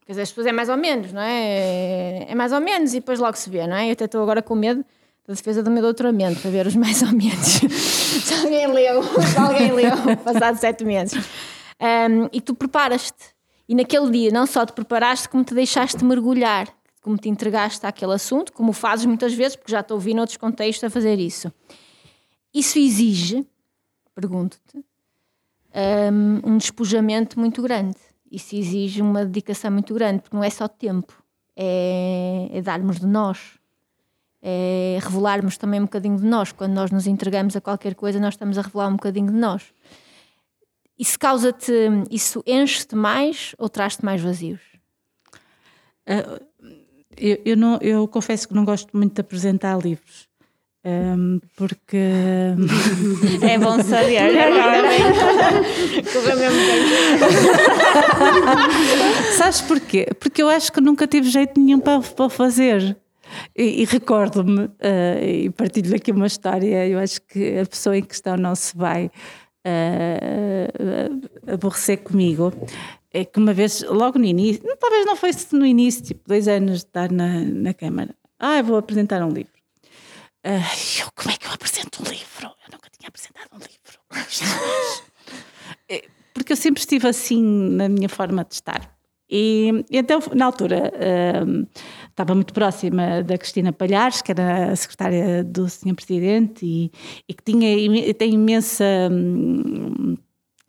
[SPEAKER 2] que as pessoas é mais ou menos, não é? é? É mais ou menos e depois logo se vê, não é? Eu até estou agora com medo da defesa do meu doutoramento, para ver os mais ou menos. se alguém leu, se alguém leu, passado sete meses. Um, e tu preparas-te. E naquele dia não só te preparaste, como te deixaste mergulhar como te entregaste àquele assunto, como fazes muitas vezes, porque já te ouvi noutros contextos a fazer isso. Isso exige, pergunto-te, um, um despojamento muito grande. Isso exige uma dedicação muito grande, porque não é só tempo, é, é darmos de nós, é revelarmos também um bocadinho de nós. Quando nós nos entregamos a qualquer coisa, nós estamos a revelar um bocadinho de nós. Isso causa-te, isso enche-te mais ou traz-te mais vazios?
[SPEAKER 6] Uh, eu, eu, não, eu confesso que não gosto muito de apresentar livros. Um, porque
[SPEAKER 7] é bom saber agora
[SPEAKER 6] sabes porquê? porque eu acho que nunca tive jeito nenhum para, para fazer e, e recordo-me uh, e partilho aqui uma história eu acho que a pessoa em questão não se vai uh, aborrecer comigo é que uma vez, logo no início, talvez não fosse no início, tipo dois anos de estar na, na Câmara, ah, vou apresentar um livro. Eu, como é que eu apresento um livro? Eu nunca tinha apresentado um livro. Porque eu sempre estive assim na minha forma de estar. E, e então, na altura, uh, estava muito próxima da Cristina Palhares, que era a secretária do Sr. Presidente e, e que tinha, tem imensa. Um,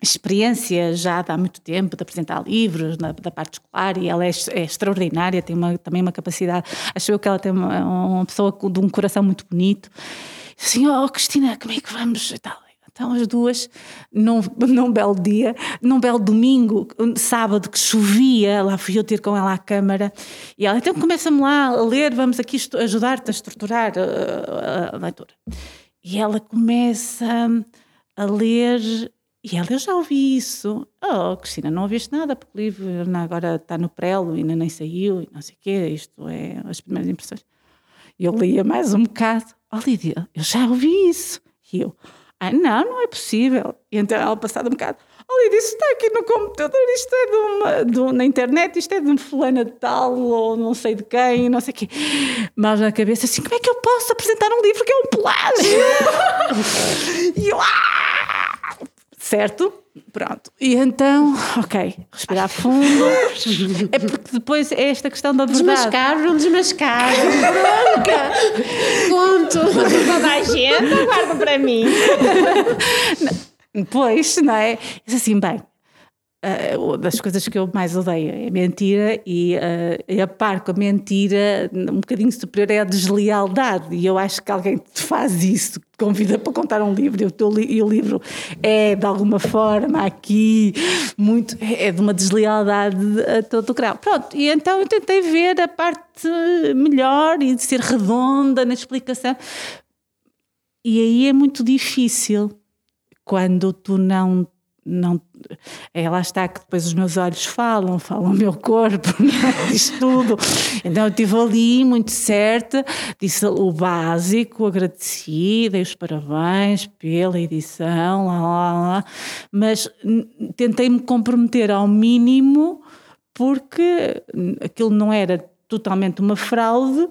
[SPEAKER 6] experiência já há muito tempo de apresentar livros na, da parte escolar e ela é, é, extraordinária, tem uma, também uma capacidade, acho eu que ela tem uma, uma pessoa de um coração muito bonito. Assim, oh Cristina, como é que vamos e tal. Então as duas, num, num belo dia, num belo domingo, sábado que chovia, lá fui eu ter com ela à câmara, e ela, então começa-me lá a ler, vamos aqui ajudar-te a estruturar a, a, a leitura. E ela começa a ler e ela, eu já ouvi isso. Oh, Cristina, não ouviste nada, porque o livro agora está no prelo, ainda nem saiu, e não sei o quê, isto é as primeiras impressões. E eu lia mais um bocado. Oh, Lídia, eu já ouvi isso. E eu, ah, não, não é possível. E então ela, passado um bocado, Lídia, isso está aqui no computador, isto é de uma, de, na internet, isto é de um fulana de tal, ou não sei de quem, não sei o quê. Mas na cabeça, assim, como é que eu posso apresentar um livro que é um plágio? e eu, ah! certo? Pronto, e então, ok, respirar fundo. É porque depois é esta questão da verdade.
[SPEAKER 4] Desmascar, não desmascar. Bronca! Conto.
[SPEAKER 2] Toda a gente, guarda para mim.
[SPEAKER 6] Pois, não é? Diz assim, bem, uma das coisas que eu mais odeio é mentira e uh, a par com a mentira um bocadinho superior é a deslealdade. E eu acho que alguém te faz isso convida para contar um livro e e o livro é de alguma forma aqui muito é de uma deslealdade a todo o grau. Pronto e então eu tentei ver a parte melhor e de ser redonda na explicação. E aí é muito difícil quando tu não não é lá está que depois os meus olhos falam, falam o meu corpo, não, diz tudo. Então eu estive ali muito certa, disse o básico, agradeci, dei os parabéns pela edição, lá, lá, lá, mas tentei-me comprometer ao mínimo porque aquilo não era totalmente uma fraude,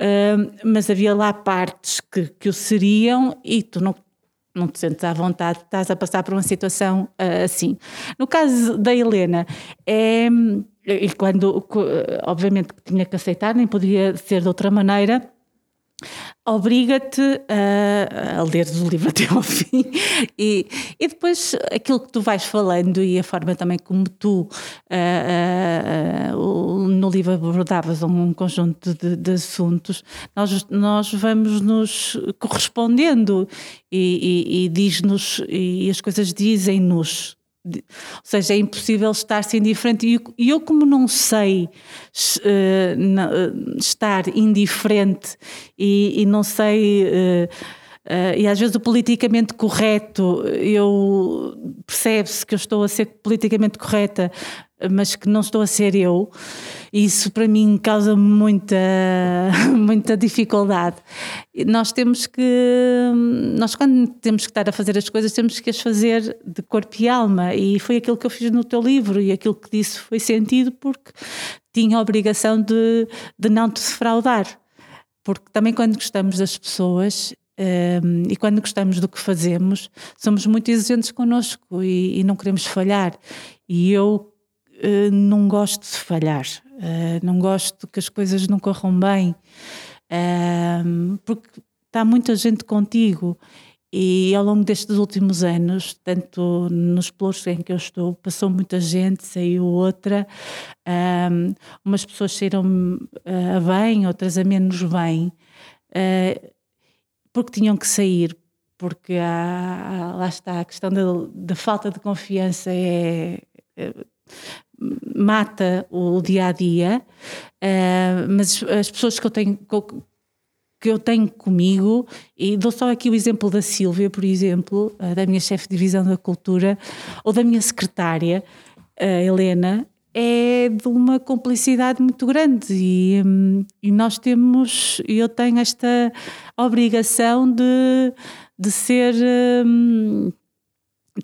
[SPEAKER 6] Uh, mas havia lá partes que, que o seriam e tu não não te sentes à vontade, estás a passar por uma situação uh, assim. No caso da Helena, é, e quando, obviamente, tinha que aceitar, nem poderia ser de outra maneira, obriga-te a, a, ler o livro até ao fim. E, e depois aquilo que tu vais falando e a forma também como tu uh, uh, no livro abordavas um conjunto de, de, assuntos nós, nós vamos nos correspondendo e, e, e diz-nos e as coisas dizem-nos ou seja, é impossível estar-se indiferente. E eu, como não sei uh, estar indiferente e, e não sei. Uh, e às vezes o politicamente correto, eu percebe-se que eu estou a ser politicamente correta, mas que não estou a ser eu. Isso para mim causa muita, muita dificuldade. Nós temos que, nós quando temos que estar a fazer as coisas, temos que as fazer de corpo e alma. E foi aquilo que eu fiz no teu livro e aquilo que disse foi sentido porque tinha a obrigação de, de não te defraudar. Porque também quando gostamos das pessoas um, ehm, e quando gostamos do que fazemos, somos muito exigentes connosco e, e não queremos falhar. E eu uh, não gosto de falhar. Uh, não gosto que as coisas não corram bem, uh, porque está muita gente contigo. E ao longo destes últimos anos, tanto nos pelouros em que eu estou, passou muita gente, saiu outra. Um, umas pessoas saíram a bem, outras a menos bem, uh, porque tinham que sair, porque há, lá está a questão da, falta de confiança é, é mata o dia a dia, uh, mas as pessoas que eu tenho que eu tenho comigo, e dou só aqui o exemplo da Sílvia, por exemplo, uh, da minha chefe de divisão da cultura, ou da minha secretária, a Helena, é de uma complicidade muito grande e, um, e nós temos, eu tenho esta obrigação de, de ser um, de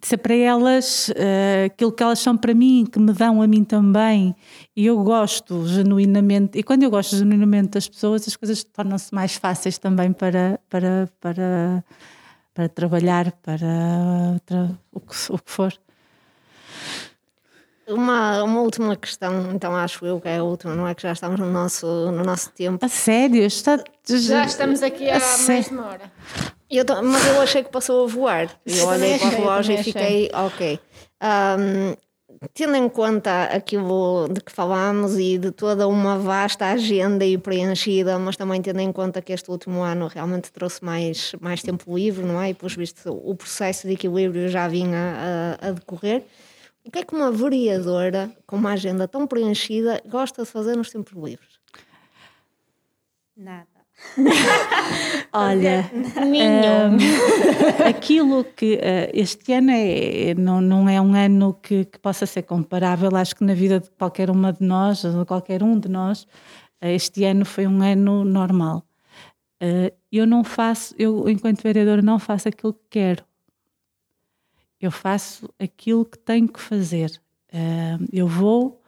[SPEAKER 6] ser para elas uh, aquilo que elas são para mim, que me dão a mim também. E eu gosto genuinamente, e quando eu gosto genuinamente das pessoas, as coisas tornam-se mais fáceis também para, para, para, para trabalhar, para, para o, que, o que for.
[SPEAKER 3] Uma, uma última questão, então acho eu que é a última, não é que já estamos no nosso, no nosso tempo.
[SPEAKER 6] A sério? Está,
[SPEAKER 2] já, já estamos aqui há mais de uma hora.
[SPEAKER 3] Eu, mas eu achei que passou a voar. Eu olhei para a relógio e fiquei, ok. Um, tendo em conta aquilo de que falámos e de toda uma vasta agenda e preenchida, mas também tendo em conta que este último ano realmente trouxe mais, mais tempo livre, não é? E, por visto, o processo de equilíbrio já vinha a, a decorrer. O que é que uma vereadora com uma agenda tão preenchida gosta de fazer nos tempos livres?
[SPEAKER 7] Nada.
[SPEAKER 6] Olha, um, aquilo que uh, este ano é, não, não é um ano que, que, possa ser comparável, acho que na vida de qualquer uma de nós, de qualquer um de nós, uh, este ano foi um ano normal. Uh, eu não faço, eu enquanto vereadora não faço aquilo que quero. Eu faço aquilo que tenho que fazer. eu vou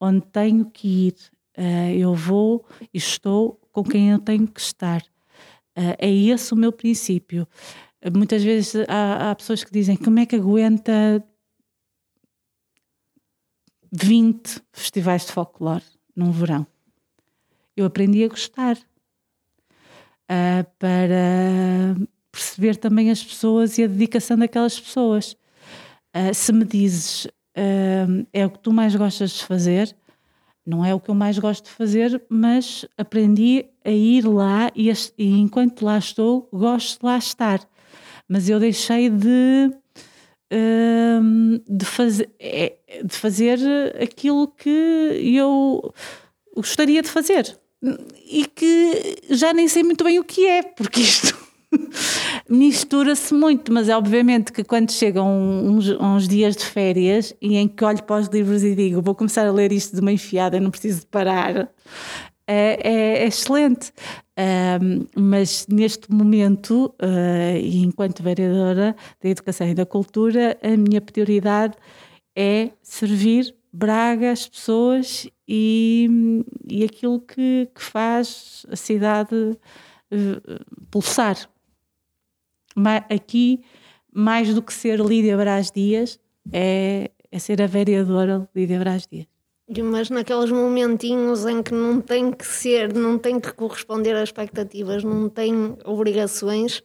[SPEAKER 6] onde tenho que ir. eu vou e estou com quem eu tenho que estar. Uh, é esse o meu princípio. Muitas vezes há, há, pessoas que dizem como é que aguenta 20 festivais de folclore num verão. Eu aprendi a gostar uh, para perceber também as pessoas e a dedicação daquelas pessoas. Uh, se me dizes é o que tu mais gostas de fazer, não é o que eu mais gosto de fazer, mas aprendi a ir lá e, e enquanto lá estou, gosto de lá estar. Mas eu deixei de, uh, de, fazer, é, de fazer aquilo que eu gostaria de fazer e que já nem sei muito bem o que é, porque isto mistura-se muito, mas é obviamente que quando chegam uns, uns, dias de férias e em que olho para os livros e digo vou começar a ler isto de uma enfiada, não preciso de parar, é, é, é excelente. Um, mas neste momento, uh, e enquanto vereadora da Educação e da Cultura, a minha prioridade é servir Braga, as pessoas e, e aquilo que, que faz a cidade uh, pulsar aqui, mais do que ser Lídia Brás Dias, é, é ser a vereadora Lídia Brás Dias.
[SPEAKER 3] Mas naqueles momentinhos em que não tem que ser, não tem que corresponder às expectativas, não tem obrigações,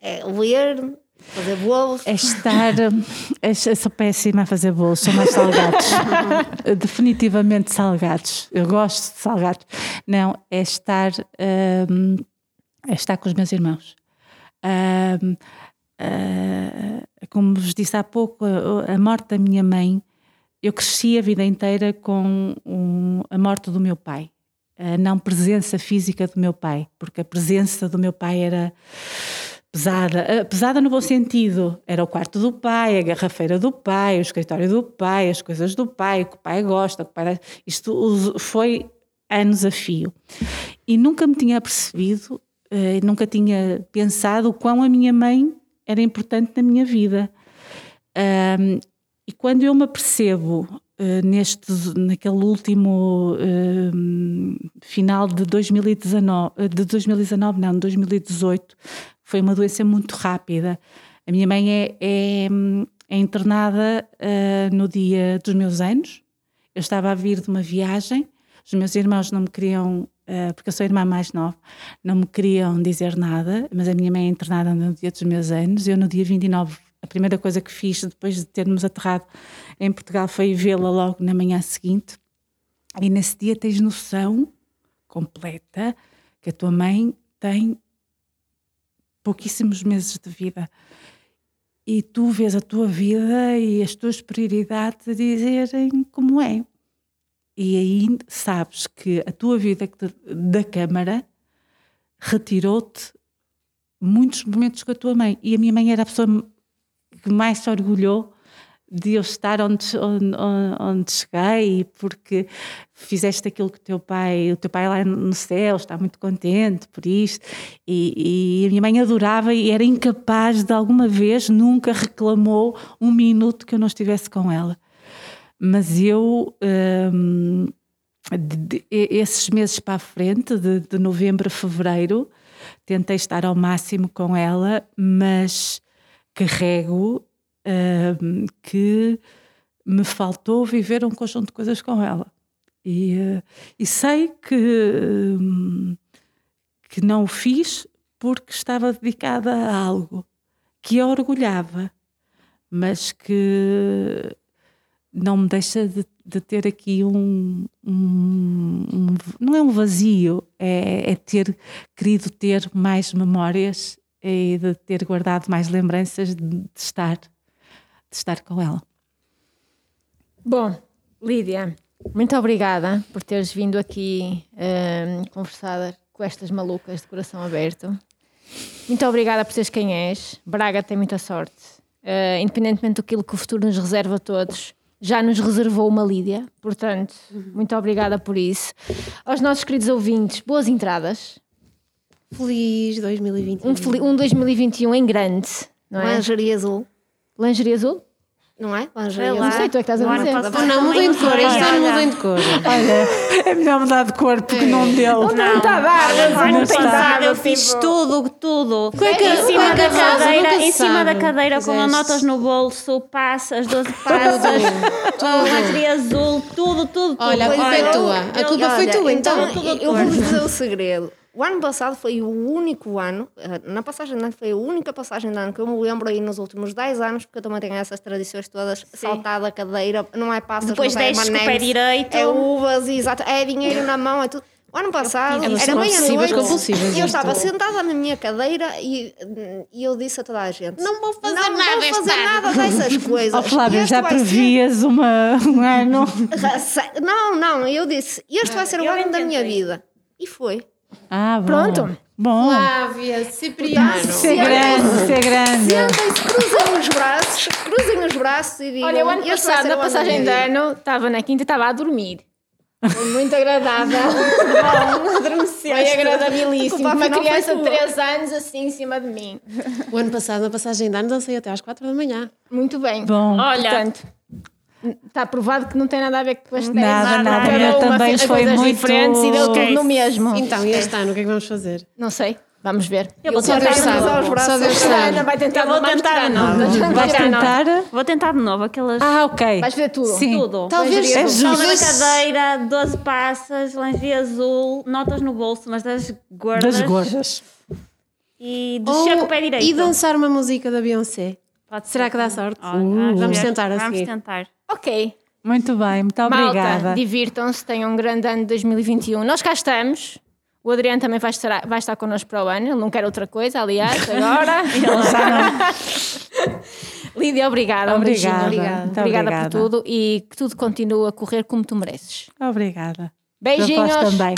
[SPEAKER 3] é ler, fazer bolos.
[SPEAKER 6] É estar. É, sou péssima a fazer bolos, sou mais salgados. Definitivamente salgados. Eu gosto de salgados. Não, é estar. Um, é estar com os meus irmãos. Uh, como vos disse há pouco, a, morte da minha mãe, eu cresci a vida inteira com um, a morte do meu pai, a não presença física do meu pai, porque a presença do meu pai era pesada, pesada no bom sentido. Era o quarto do pai, a garrafeira do pai, o escritório do pai, as coisas do pai, o que o pai gosta, o pai... isto foi anos a fio. E nunca me tinha percebido Uh, nunca tinha pensado o quão a minha mãe era importante na minha vida. Um, e quando eu me apercebo uh, neste, naquele último uh, final de 2019, de 2019, não, 2018, foi uma doença muito rápida. A minha mãe é, é, é internada no dia dos meus anos. Eu estava a vir de uma viagem, os meus irmãos não me queriam eh, porque eu sou irmã mais nova, não me queriam dizer nada, mas a minha mãe é internada no dia dos meus anos. Eu, no dia 29, a primeira coisa que fiz depois de termos aterrado em Portugal foi vê-la logo na manhã seguinte. E nesse dia tens noção completa que a tua mãe tem pouquíssimos meses de vida. E tu vês a tua vida e as tuas prioridades a dizerem como é. E aí sabes que a tua vida da Câmara retirou-te muitos momentos com a tua mãe. E a minha mãe era a pessoa que mais se orgulhou de eu estar onde, onde, onde cheguei, porque fizeste aquilo que o teu pai, o teu pai lá no céu está muito contente por isto, e, e a minha mãe adorava e era incapaz de alguma vez, nunca reclamou um minuto que eu não estivesse com ela mas eu. Um, de, esses meses para a frente, de, de, novembro a fevereiro, tentei estar ao máximo com ela, mas carrego um, que me faltou viver um conjunto de coisas com ela. E, uh, e sei que, um, que não o fiz porque estava dedicada a algo que a orgulhava, mas que não me deixa de, de ter aqui um, um, um, Não é um vazio, é, é, ter querido ter mais memórias e de ter guardado mais lembranças de, de estar, de estar com ela.
[SPEAKER 2] Bom, Lídia, muito obrigada por teres vindo aqui um, conversar com estas malucas de coração aberto. Muito obrigada por seres quem és. Braga tem muita sorte. Uh, independentemente do que o futuro nos reserva a todos, já nos reservou uma Lídia, portanto, muito obrigada por isso. Aos nossos queridos ouvintes, boas entradas.
[SPEAKER 4] Feliz 2021.
[SPEAKER 2] Um, um 2021 em grande, não é?
[SPEAKER 3] Lingerie azul.
[SPEAKER 2] Lingerie azul?
[SPEAKER 3] Não é?
[SPEAKER 7] Lá.
[SPEAKER 2] Não sei, tu é que estás a dizer.
[SPEAKER 4] não,
[SPEAKER 7] também
[SPEAKER 4] mudem de cor.
[SPEAKER 7] foi,
[SPEAKER 4] Este ano mudem de cor.
[SPEAKER 6] Olha, é melhor mudar de cor porque não deu.
[SPEAKER 2] Não está a dar, não tem
[SPEAKER 7] eu fiz
[SPEAKER 2] tipo-
[SPEAKER 7] tudo, tudo.
[SPEAKER 4] que-
[SPEAKER 7] em cima
[SPEAKER 4] é
[SPEAKER 7] da cadeira, em cima da cadeira com
[SPEAKER 4] Fizeste.
[SPEAKER 7] notas no bolso, passas, 12 passas, letria azul, tudo, tudo, tudo.
[SPEAKER 4] Olha, a culpa é tua. A culpa foi tua, então.
[SPEAKER 7] tudo
[SPEAKER 3] eu
[SPEAKER 7] cor.
[SPEAKER 3] vou-vos dizer o segredo. O ano passado foi o único ano, eh, na passagem de ano foi a única passagem de ano que eu me lembro aí nos últimos 10 anos, porque eu também tenho essas tradições todas, saltar da cadeira, não é passas,
[SPEAKER 7] Depois
[SPEAKER 3] não é
[SPEAKER 7] pé
[SPEAKER 3] manetes,
[SPEAKER 7] direito.
[SPEAKER 3] É uvas, exato, é dinheiro na mão, é tudo. O ano passado,
[SPEAKER 4] Elas
[SPEAKER 3] era
[SPEAKER 4] obsessivas
[SPEAKER 3] meia-noite,
[SPEAKER 4] compulsivas,
[SPEAKER 3] e eu estava sentada na minha cadeira e, e eu disse a toda a gente:
[SPEAKER 4] Não vou fazer
[SPEAKER 3] não
[SPEAKER 4] nada
[SPEAKER 3] vou
[SPEAKER 4] este
[SPEAKER 3] fazer
[SPEAKER 4] ano."
[SPEAKER 3] nada dessas coisas.
[SPEAKER 6] Ó Flávia, já
[SPEAKER 3] vai ser-
[SPEAKER 6] previas uma, um ano.
[SPEAKER 3] Não, não, eu disse: Este vai ser o
[SPEAKER 7] eu
[SPEAKER 3] ano da minha vida. E foi.
[SPEAKER 6] Ah, bom.
[SPEAKER 2] Pronto.
[SPEAKER 6] Bom.
[SPEAKER 4] Flávia, Cipriano.
[SPEAKER 6] Ser grande, ser grande.
[SPEAKER 3] Sentem-se, cruzem os braços, cruzem os braços e digam.
[SPEAKER 2] Olha, o ano
[SPEAKER 3] "Este vai
[SPEAKER 2] passado, na passagem de
[SPEAKER 3] minha vida."
[SPEAKER 2] ano, estava na quinta e estava a dormir. Foi muito agradável. Bom, adormeceste. Foi agradabilíssimo.
[SPEAKER 3] Culpa
[SPEAKER 2] Uma criança de
[SPEAKER 3] tua.
[SPEAKER 2] 3 anos assim em cima de mim.
[SPEAKER 4] O ano passado, na passagem de ano, dancei até às 4 da manhã.
[SPEAKER 2] Muito bem.
[SPEAKER 6] Bom.
[SPEAKER 7] Olha,
[SPEAKER 2] Portanto, está provado que não tem nada a ver com as três.
[SPEAKER 6] Nada, nada.
[SPEAKER 2] Cada uma
[SPEAKER 6] também
[SPEAKER 2] fez
[SPEAKER 6] foi
[SPEAKER 2] coisas
[SPEAKER 6] muito-
[SPEAKER 2] diferentes e deu tudo no mesmo.
[SPEAKER 4] Então, e este ano, o que é que vamos fazer?
[SPEAKER 2] Não sei. Vamos ver.
[SPEAKER 7] eu vou
[SPEAKER 4] Só
[SPEAKER 7] tentar
[SPEAKER 4] Deus sabe.
[SPEAKER 3] os braços.
[SPEAKER 4] Só Deus sabe.
[SPEAKER 2] vai tentar
[SPEAKER 7] vou tentar
[SPEAKER 2] tirar notas.
[SPEAKER 6] tentar?
[SPEAKER 7] Vou tentar de novo aquelas.
[SPEAKER 6] Ah, ok.
[SPEAKER 2] Vais fazer tudo.
[SPEAKER 6] Sim.
[SPEAKER 7] Tudo.
[SPEAKER 4] Talvez
[SPEAKER 6] É justo.
[SPEAKER 7] cadeira, 12 passas, lingerie azul, notas no bolso, mas das gordas.
[SPEAKER 6] Das gordas.
[SPEAKER 7] E descer com o pé direito.
[SPEAKER 4] e dançar uma música da Beyoncé.
[SPEAKER 7] Pode
[SPEAKER 4] Será
[SPEAKER 7] ser.
[SPEAKER 4] que dá sorte?
[SPEAKER 7] Olha, vamos
[SPEAKER 4] Vamos
[SPEAKER 7] ver.
[SPEAKER 4] tentar a
[SPEAKER 7] Vamos tentar.
[SPEAKER 2] Ok.
[SPEAKER 6] Muito bem, muito obrigada.
[SPEAKER 2] Divirtam-se, tenham um grande ano de 2021. Nós cá estamos. O Adriano também vai estar, vai estar connosco para o ano. Ele não quer outra coisa, aliás, agora. Lídia, obrigada. Um.
[SPEAKER 6] Obrigada.
[SPEAKER 2] Obrigada.
[SPEAKER 6] Muito
[SPEAKER 2] Obrigada
[SPEAKER 6] obrigada.
[SPEAKER 2] por tudo e que tudo continue a correr como tu mereces.
[SPEAKER 6] Obrigada.
[SPEAKER 2] Beijinhos.
[SPEAKER 6] Para vós também.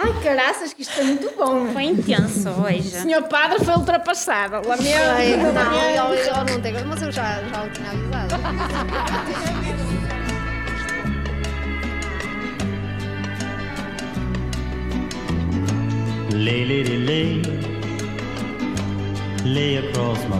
[SPEAKER 2] Ai, caraças, que isto foi muito bom.
[SPEAKER 7] Foi intenso
[SPEAKER 2] O
[SPEAKER 7] hoje.
[SPEAKER 2] senhor padre foi ultrapassado. Lamento.
[SPEAKER 3] Ai, Não, eu, eu não tenho, mas eu já, já o tinha avisado.
[SPEAKER 1] Lay, lady, lay, lay across my